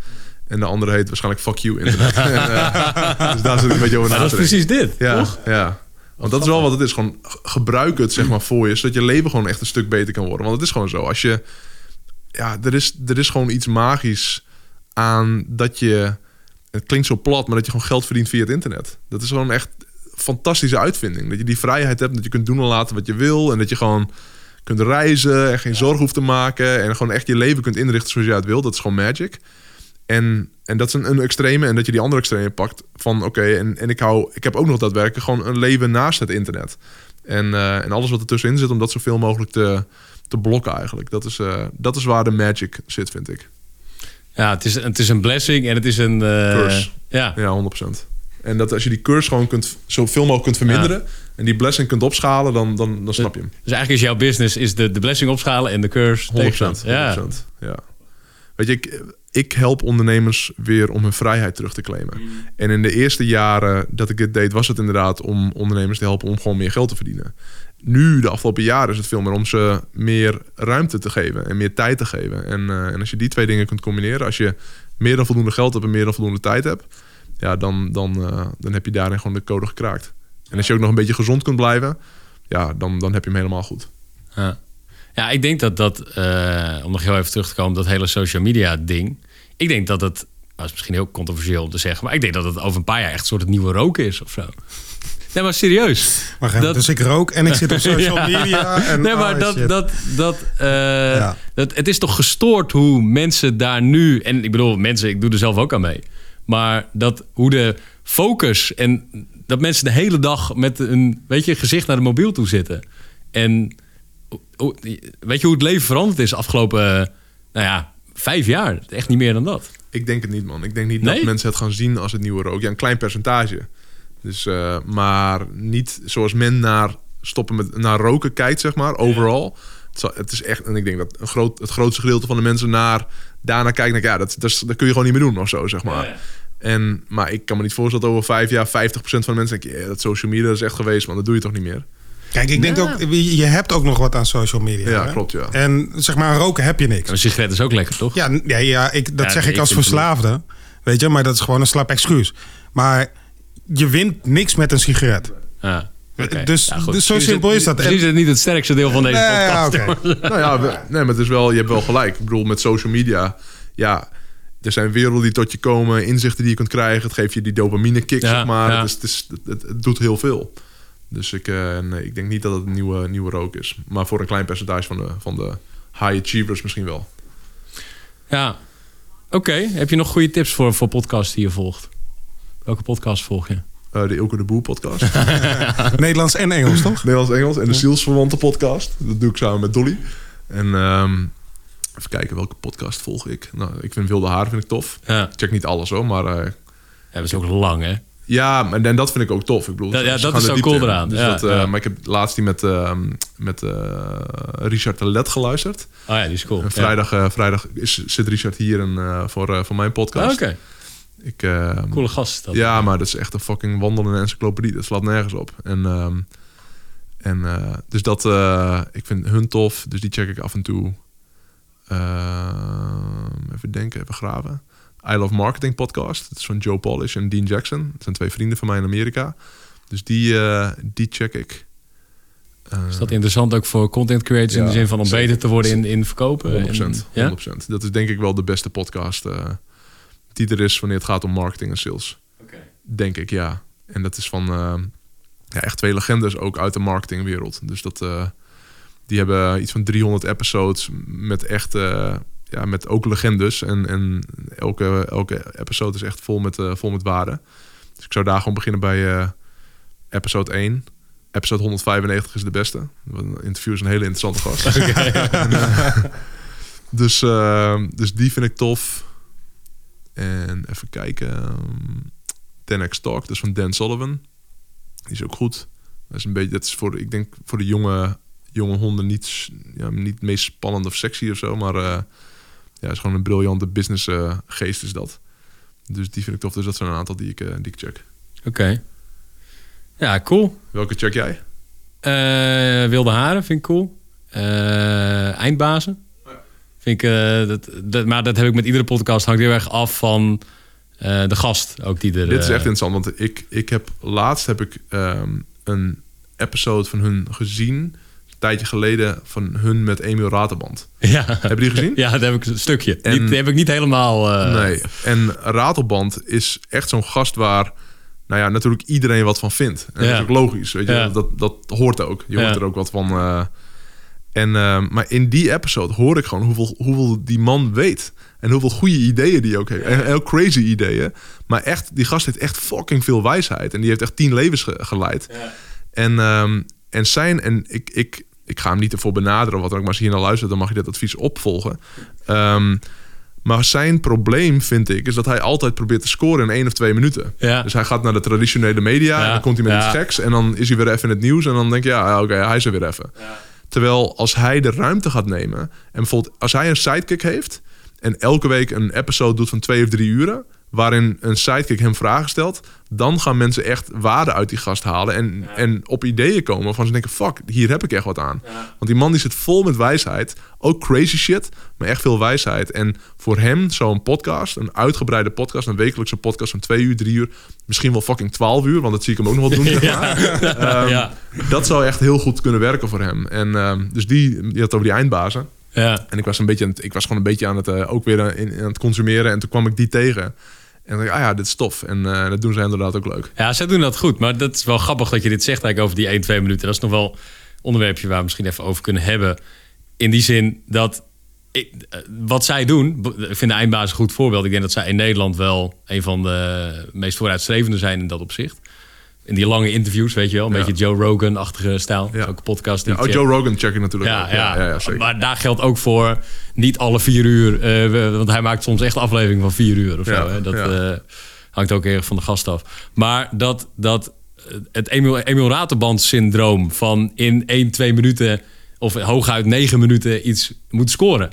B: En de andere heet waarschijnlijk Fuck You Internet. En, eh, dus daar zit ik een beetje over
A: dat is precies dit,
B: Ja,
A: toch?
B: ja. Want dat is wel wat het is. Gewoon gebruik het zeg maar voor je, zodat je leven gewoon echt een stuk beter kan worden. Want het is gewoon zo. Als je, ja, er is, er is gewoon iets magisch aan dat je, het klinkt zo plat, maar dat je gewoon geld verdient via het internet. Dat is gewoon echt fantastische uitvinding. Dat je die vrijheid hebt, dat je kunt doen en laten wat je wil. En dat je gewoon kunt reizen en geen zorg hoeft te maken. En gewoon echt je leven kunt inrichten zoals je het wil. Dat is gewoon magic. En, en dat is een, een extreme. En dat je die andere extreme pakt van oké, en, en ik hou, ik heb ook nog daadwerkelijk gewoon een leven naast het internet. En, eh, en alles wat er tussenin zit, om dat zoveel mogelijk te, te blokken eigenlijk. Dat is, eh, dat is waar de magic zit, vind ik.
A: Ja, het is, het is een blessing en het is een... eh,
B: Curse.
A: Ja.
B: Ja, 100%. En dat als je die curse gewoon kunt, zoveel mogelijk kunt verminderen... en die blessing kunt opschalen, dan, dan, dan snap je hem.
A: Dus eigenlijk is jouw business is de, de blessing opschalen en de curse
B: 100%.
A: tegenstaan.
B: 100%.
A: Ja.
B: Ja. Weet je, ik, ik help ondernemers weer om hun vrijheid terug te claimen. En in de eerste jaren dat ik dit deed, was het inderdaad om ondernemers te helpen om gewoon meer geld te verdienen. Nu, de afgelopen jaren, is het veel meer om ze meer ruimte te geven en meer tijd te geven. En, eh, en als je die twee dingen kunt combineren, als je meer dan voldoende geld hebt en meer dan voldoende tijd hebt, ja, dan, dan, eh, dan heb je daarin gewoon de code gekraakt. En als je ook nog een beetje gezond kunt blijven, ja, dan, dan heb je hem helemaal goed.
A: Ja. ja, ik denk dat dat, eh, om nog heel even terug te komen, dat hele social media ding. Ik denk dat het, dat is misschien heel controversieel om te zeggen, maar ik denk dat het over een paar jaar echt een soort nieuwe roken is of zo. Nee, maar serieus.
C: Wacht even,
A: Dat-
C: Dus ik rook en ik zit op social
A: Ja.
C: media. En,
A: nee, maar
C: oh,
A: dat, dat, dat, eh,
C: Ja.
A: dat, het is toch gestoord hoe mensen daar nu... En ik bedoel, mensen, ik doe er zelf ook aan mee. Maar dat hoe de focus en dat mensen de hele dag met een weet je, gezicht naar de mobiel toe zitten. En weet je hoe het leven veranderd is de afgelopen, eh, nou ja, vijf jaar? Echt niet meer dan dat.
B: Ik denk het niet, man. Ik denk niet
A: Nee?
B: dat mensen het gaan zien als het nieuwe rook. Ja, een klein percentage. Dus, eh, maar niet zoals men naar stoppen met naar roken kijkt, zeg maar, overal. Het, is echt, en ik denk dat een groot, het grootste gedeelte van de mensen naar daarna kijkt, denk ik, ja, dat, dat, is- dat kun je gewoon niet meer doen of zo, zeg maar.
A: Ja, ja.
B: En, maar ik kan me niet voorstellen dat over vijf jaar 50% van de mensen denken, ja, dat social media is echt geweest, man, dat doe je toch niet meer.
C: Kijk, ik denk
A: Ja.
C: ook, je je hebt ook nog wat aan social media.
B: Ja,
C: hè?
B: klopt, ja.
C: En zeg maar, roken heb je niks.
A: Een sigaret is ook lekker, toch?
C: Ja, ja, ja ik, dat
A: Ja,
C: zeg
A: nee,
C: ik als
A: ik
C: verslaafde. Weet je, maar dat is gewoon een slap excuus. Maar je wint niks met een sigaret.
A: Ja, oké.
C: Dus-
A: Ja, goed.
C: dus zo
A: is
C: simpel
A: het-
C: is dat.
A: Misschien is het niet het sterkste deel van deze
C: Nee, ja,
A: podcast.
B: nou ja, we- nee, maar het is wel, je hebt wel gelijk. Ik bedoel, met social media, ja, er zijn werelden die tot je komen, inzichten die je kunt krijgen. Het geeft je die dopamine kick,
A: Ja,
B: zeg maar.
A: ja.
B: Het, is, het, is, het, het doet heel veel. Dus ik, eh, nee, ik denk niet dat het een nieuwe, nieuwe rook is. Maar voor een klein percentage van de, van de high achievers misschien wel.
A: Ja. Oké, heb je nog goede tips voor, voor podcasts die je volgt? Welke podcast volg je?
B: Eh, de Ilke de Boer podcast.
C: Nederlands en Engels, toch?
B: Nederlands-Engels. En de Zielsverwante podcast. Dat doe ik samen met Dolly. En ehm, even kijken, welke podcast volg ik? Nou, ik vind Wilde Haar vind ik tof.
A: Ja,
B: Ik check niet alles hoor, maar... eh,
A: ja dat is ook lang, hè?
B: Ja, maar en dat vind ik ook tof. Ik bedoel,
A: Ja, ja,
B: ze
A: dat
B: gaan
A: is zo cool eraan.
B: Dus
A: Ja,
B: dat, eh,
A: ja.
B: Maar ik heb laatst die met, eh, met eh, Richard de Let geluisterd.
A: Oh ja, die is cool.
B: En vrijdag, eh, vrijdag is, zit Richard hier en, eh, voor, eh, voor mijn podcast.
A: Ah, Oké,
B: ik, eh,
A: coole gast dat.
B: Ja, maar dat is echt een fucking wandelende encyclopedie. Dat slaat nergens op. En, ehm, en eh, dus dat, eh, ik vind hun tof. Dus die check ik af en toe. Ehm, even denken, even graven. I Love Marketing podcast. Dat is van Joe Polish en Dean Jackson. Dat zijn twee vrienden van mij in Amerika. Dus die, eh, die check ik.
A: Is dat interessant ook voor content creators in de zin van om beter te worden in, in verkopen?
B: 100%,
A: En- ja?
B: 100%. Dat is denk ik wel de beste podcast die er is wanneer het gaat om marketing en sales. Denk ik, ja. En dat is van eh, ja, echt twee legendes ook uit de marketingwereld. Dus dat, eh, die hebben iets van 300 episodes met echt, eh, ja, met ook legendes. En, en elke, elke episode is echt vol met, vol met waarde. Dus ik zou daar gewoon beginnen bij episode 1. Episode 195 is de beste. Een interview is een hele interessante gast. dus, dus die vind ik tof. En even kijken. ehm, 10x Talk, dat is van Dan Sullivan. Die is ook goed. Dat is een beetje, dat is voor, ik denk voor de jonge, jonge honden niet, ja, niet meest spannend of sexy of zo, maar eh ja, is gewoon een briljante business eh, geest is dat. Dus die vind ik tof. Dus dat zijn een aantal die ik, eh, die ik check.
A: Oké. Ja, cool.
B: Welke check jij?
A: Wilde haren vind ik cool. Eindbazen. Vind ik, eh, dat, dat, maar dat heb ik met iedere podcast. Hangt heel erg af van eh, de gast ook die er...
B: Dit is
A: eh,
B: echt interessant, want ik, ik heb laatst heb ik ehm, een episode van hun gezien, een tijdje geleden, van hun met Emil Raterband.
A: Ja.
B: Heb je die gezien?
A: Ja, dat heb ik een stukje.
B: En-
A: niet, die heb ik niet helemaal...
B: Nee. En Ratelband is echt zo'n gast waar... nou ja, natuurlijk iedereen wat van vindt. En
A: Ja.
B: dat is ook logisch, weet je.
A: Ja.
B: Dat, dat hoort ook. Je
A: Ja.
B: hoort er ook wat van. En, eh, maar in die episode hoor ik gewoon hoeveel, hoeveel die man weet. En hoeveel goede ideeën die ook heeft. En heel crazy ideeën. Maar echt, die gast heeft echt fucking veel wijsheid. En die heeft echt tien levens ge- geleid. En, ehm, en zijn, en ik, ik, ik ga hem niet ervoor benaderen of wat dan ook, maar als je hier naar luistert, dan mag je dat advies opvolgen. Ehm, maar zijn probleem, vind ik, is dat hij altijd probeert te scoren in één of twee minuten.
A: Ja.
B: Dus hij gaat naar de traditionele media
A: Ja,
B: en dan komt hij met
A: ja.
B: iets geks en dan is hij weer even in het nieuws en dan denk je, ja, ja, oké, hij is er weer even. Terwijl als hij de ruimte gaat nemen en bijvoorbeeld als hij een sidekick heeft en elke week een episode doet van twee of drie uren, waarin een sidekick hem vragen stelt, dan gaan mensen echt waarde uit die gast halen en, en op ideeën komen waarvan ze denken, fuck, hier heb ik echt wat aan. Want die man die zit vol met wijsheid, ook crazy shit, maar echt veel wijsheid. En voor hem zo'n podcast, een uitgebreide podcast, een wekelijkse podcast van twee uur, drie uur, misschien wel fucking twaalf uur, want dat zie ik hem ook nog wel doen. zeg maar. Ehm. Dat zou echt heel goed kunnen werken voor hem. En ehm, dus die, had over die eindbazen.
A: Ja.
B: En ik was, een beetje ik was gewoon een beetje aan het, eh, ook weer in, aan het consumeren. En toen kwam ik die tegen. En dan dacht ik, ah ja, dit is tof. En eh, dat doen ze inderdaad ook leuk.
A: Ja, zij doen dat goed. Maar dat is wel grappig dat je dit zegt eigenlijk over die 1, 2 minuten. Dat is nog wel een onderwerpje waar we misschien even over kunnen hebben. In die zin dat ik, eh, wat zij doen, ik vind de eindbaas een goed voorbeeld. Ik denk dat zij in Nederland wel een van de meest vooruitstrevende zijn in dat opzicht. In die lange interviews, weet je wel. Een
B: Ja.
A: beetje Joe Rogan-achtige stijl.
B: Ja.
A: Ook podcast. die
B: Ja, oh,
A: check.
B: Joe Rogan check ik natuurlijk
A: Ja, ja,
B: ja, zeker.
A: maar daar geldt ook voor niet alle vier uur. eh, want hij maakt soms echt afleveringen van vier uur of
B: Ja,
A: zo. Hè? Dat eh, hangt ook erg van de gast af. Maar dat, dat eh, het Emil, Emil Raterband syndroom van in 1, 2 minuten of hooguit 9 minuten iets moet scoren.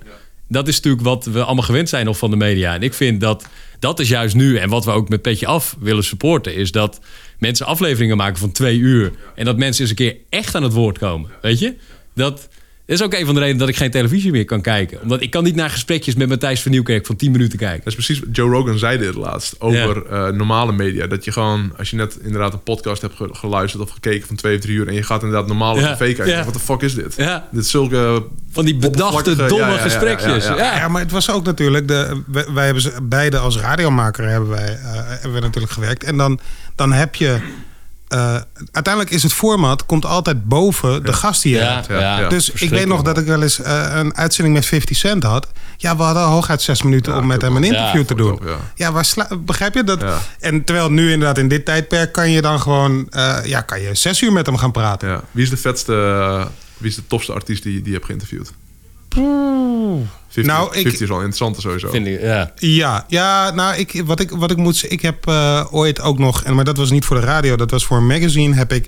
A: Dat is natuurlijk wat we allemaal gewend zijn nog van de media. En ik vind dat dat is juist nu en wat we ook met Petje Af willen supporten, is dat mensen afleveringen maken van twee uur en dat mensen eens een keer echt aan het woord komen. Weet je? Dat is ook een van de redenen dat ik geen televisie meer kan kijken. Omdat ik kan niet naar gesprekjes met Matthijs van Nieuwkerk van 10 minuten kijken.
B: Dat is precies, Joe Rogan zei dit laatst over eh, normale media. Dat je gewoon, als je net inderdaad een podcast hebt ge- geluisterd of gekeken van twee of drie uur... en je gaat inderdaad normale
A: Ja,
B: tv kijken.
A: ja.
B: Wat de fuck is dit?
A: Ja.
B: Dit is zulke...
A: Van die bedachte, domme
B: ja, ja, ja, ja,
A: gesprekjes.
B: ja,
A: Ja,
B: ja.
C: Ja, maar het was ook natuurlijk... De, wij, wij hebben ze, beide als radiomaker hebben wij, eh, hebben we natuurlijk gewerkt. En dan, dan heb je... eh, uiteindelijk is het format komt altijd boven de gast die je
A: Ja,
C: hebt.
A: ja,
B: ja.
C: Dus ik weet nog dat ik wel eens eh, een uitzending met 50 Cent had. Ja, we hadden hooguit zes minuten
B: Ja,
C: om met hem een interview
A: Ja,
C: te doen.
B: ja.
C: Ja, waar sla- begrijp je dat?
B: Ja.
C: En terwijl nu inderdaad in dit tijdperk kan je dan gewoon... eh, ja, kan je zes uur met hem gaan praten.
B: Ja. Wie is de vetste, wie is de tofste artiest die, die je hebt geïnterviewd? 50,
C: Nou, ik-
B: 50 is wel interessant sowieso.
A: Vind ik, ja.
C: Ja, ja nou, ik, wat, ik, wat ik moet zeggen, ik heb eh, ooit ook nog, en, maar dat was niet voor de radio, dat was voor een magazine, heb ik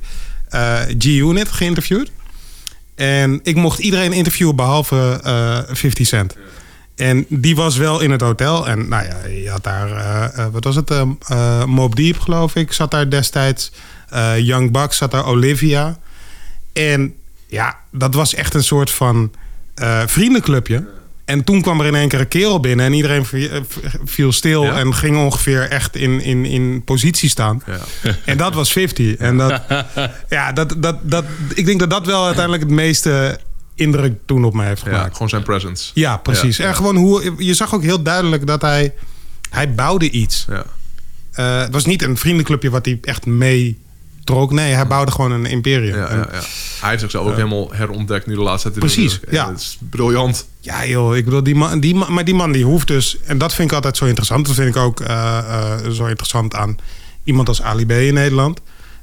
C: eh G-Unit geïnterviewd. En ik mocht iedereen interviewen behalve eh 50 Cent. En die was wel in het hotel. En nou ja, je had daar, eh, eh, wat was het? eh eh, Mob Deep, geloof ik, zat daar destijds. Eh, Young Buck zat daar, Olivia. En ja, dat was echt een soort van eh, vriendenclubje. En toen kwam er in één keer een kerel binnen en iedereen eh, viel stil
B: Ja?
C: en ging ongeveer echt in, in, in positie staan.
B: Ja.
C: En dat was 50. En dat, ja, dat, dat, dat, ik denk dat dat wel uiteindelijk het meeste indruk toen op mij heeft
B: ja,
C: gemaakt.
B: gewoon zijn presence.
C: Ja, precies.
B: Ja, ja.
C: En gewoon hoe je zag ook heel duidelijk dat hij hij bouwde iets.
B: Ja.
C: Eh, het was niet een vriendenclubje wat hij echt mee trok. Nee, hij bouwde gewoon een imperium.
B: Ja,
C: En-
B: ja, ja. Hij heeft zichzelf ook helemaal herontdekt nu de laatste tijd.
C: Precies, ja.
B: Het is briljant.
C: Ja, joh, ik bedoel, die man, die man, maar die man die hoeft dus, en dat vind ik altijd zo interessant. Dat vind ik ook eh, eh, zo interessant aan iemand als Ali B in Nederland.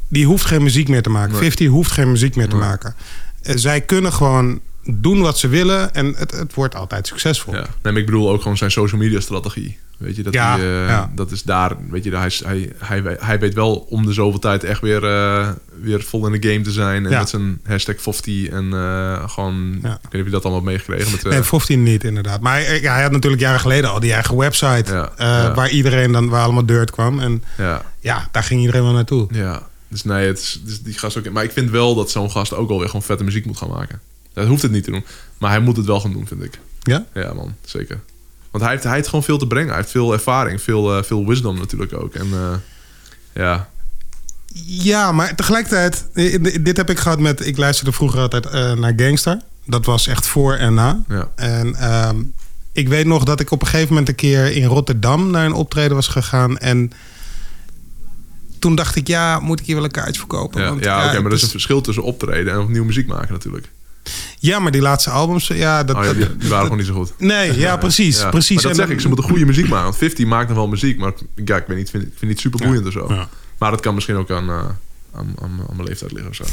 C: Die hoeft geen muziek meer te maken.
B: Nee.
C: 50 hoeft geen muziek meer te maken. Eh, zij kunnen gewoon doen wat ze willen en het, het wordt altijd succesvol.
B: Ja. Nee, maar ik bedoel ook gewoon zijn social media strategie. Weet je, dat,
C: Ja,
B: hij, eh,
C: ja.
B: dat is daar. Weet je, hij, hij, hij, weet- hij weet wel om de zoveel tijd echt weer, eh, weer vol in de game te zijn. En
C: Ja.
B: met zijn hashtag 50 en eh, gewoon, ik weet niet of je dat allemaal meegekregen. Met,
C: Nee, 15 niet inderdaad. Maar hij, hij had natuurlijk jaren geleden al die eigen website. Waar iedereen dan, waar allemaal dirt kwam. En
B: ja,
C: ja, daar ging iedereen wel naartoe.
B: ja. Dus nee, het is, dus die gast ook. Maar ik vind wel dat zo'n gast ook alweer gewoon vette muziek moet gaan maken. Dat hoeft het niet te doen. Maar hij moet het wel gaan doen, vind ik.
C: Ja?
B: Ja, man, zeker. Want hij heeft, hij heeft gewoon veel te brengen. Hij heeft veel ervaring, veel, eh, veel wisdom natuurlijk ook. En eh, ja,
C: Ja, maar tegelijkertijd, dit heb ik gehad met. Ik luisterde vroeger altijd eh, naar Gangster. Dat was echt voor en na.
B: ja,
C: En ehm, ik weet nog dat ik op een gegeven moment een keer in Rotterdam naar een optreden was gegaan. En toen dacht ik, ja, moet ik hier wel een kaartje verkopen?
B: Ja,
C: Want,
B: ja, oké, maar er is een verschil tussen optreden en opnieuw muziek maken natuurlijk.
C: Ja, maar die laatste albums, ja, dat...
B: Oh, ja,
C: dat-
B: die, die waren gewoon niet zo goed.
C: Nee, ja, precies.
B: Ja.
C: precies.
B: Maar dat
C: En
B: zeg
C: dan-
B: ik, ze moeten goede muziek maken. Want 50 maakt nog wel muziek, maar ja, ik weet niet, vind, vind het niet super boeiend of zo.
C: Ja.
B: Maar dat kan misschien ook aan, eh, aan, aan, aan mijn leeftijd liggen of zo.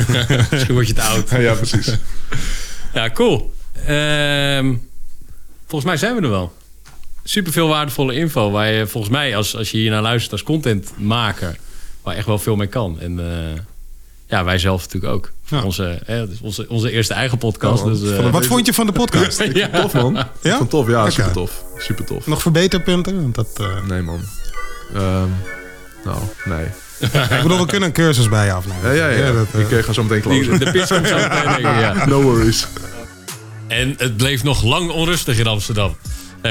A: Misschien word je te oud.
B: ja, precies.
A: Ja, cool. Ehm, volgens mij zijn we er wel. Super veel waardevolle info. Waar je volgens mij, als, als je hier naar luistert als contentmaker, waar echt wel veel mee kan. En eh, ja, wij zelf natuurlijk ook.
C: Ja.
A: Onze, is onze, onze eerste eigen podcast.
B: Ja,
A: dus, eh,
B: Van de-
C: Wat vond je van de podcast?
B: Ik het tof, man. Ik
C: Ja?
B: vond tof, ja, super tof. Super tof.
C: Nog verbeterpunten? Want Dat, eh,
B: Nee, man. Ehm, nou, nee.
C: ik bedoel, we kunnen een cursus bij je afnemen.
B: Ja, ja, ja.
C: dat, eh,
B: ik ga zo meteen
A: die-
B: closen.
A: de pitch komt zo meteen, ja.
B: No worries.
A: En het bleef nog lang onrustig in Amsterdam.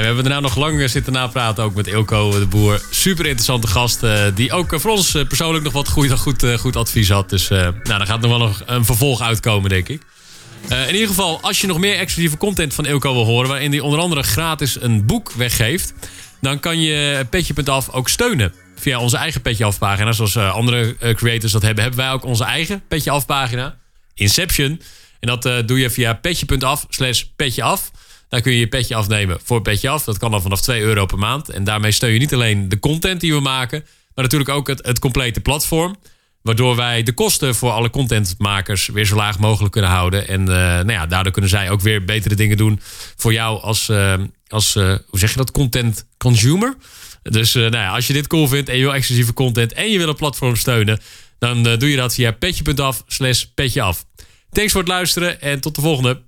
A: We hebben daarna nog lang eh, zitten napraten, ook met Ilko de Boer. Super interessante gast, eh, die ook eh, voor ons persoonlijk nog wat goed, goed, goed advies had. Dus eh, nou, daar gaat nog wel nog een vervolg uitkomen, denk ik. In ieder geval, als je nog meer exclusieve content van Ilko wil horen... waarin hij onder andere gratis een boek weggeeft... dan kan je Petje.af ook steunen. Via onze eigen Petje Af pagina. Zoals andere creators dat hebben... hebben wij ook onze eigen Petje Af pagina. Inception. En dat doe je via petje.af slash petje Daar kun je je petje afnemen voor petje af. Dat kan dan vanaf 2 euro per maand. En daarmee steun je niet alleen de content die we maken... maar natuurlijk ook het, het complete platform. Waardoor wij de kosten voor alle contentmakers weer zo laag mogelijk kunnen houden. En eh, nou ja, daardoor kunnen zij ook weer betere dingen doen voor jou als, eh, als eh, hoe zeg je dat, content consumer. Dus nou ja, als je dit cool vindt en je wil exclusieve content en je wil een platform steunen, dan doe je dat via petje.af slash petje af. Thanks voor het luisteren en tot de volgende.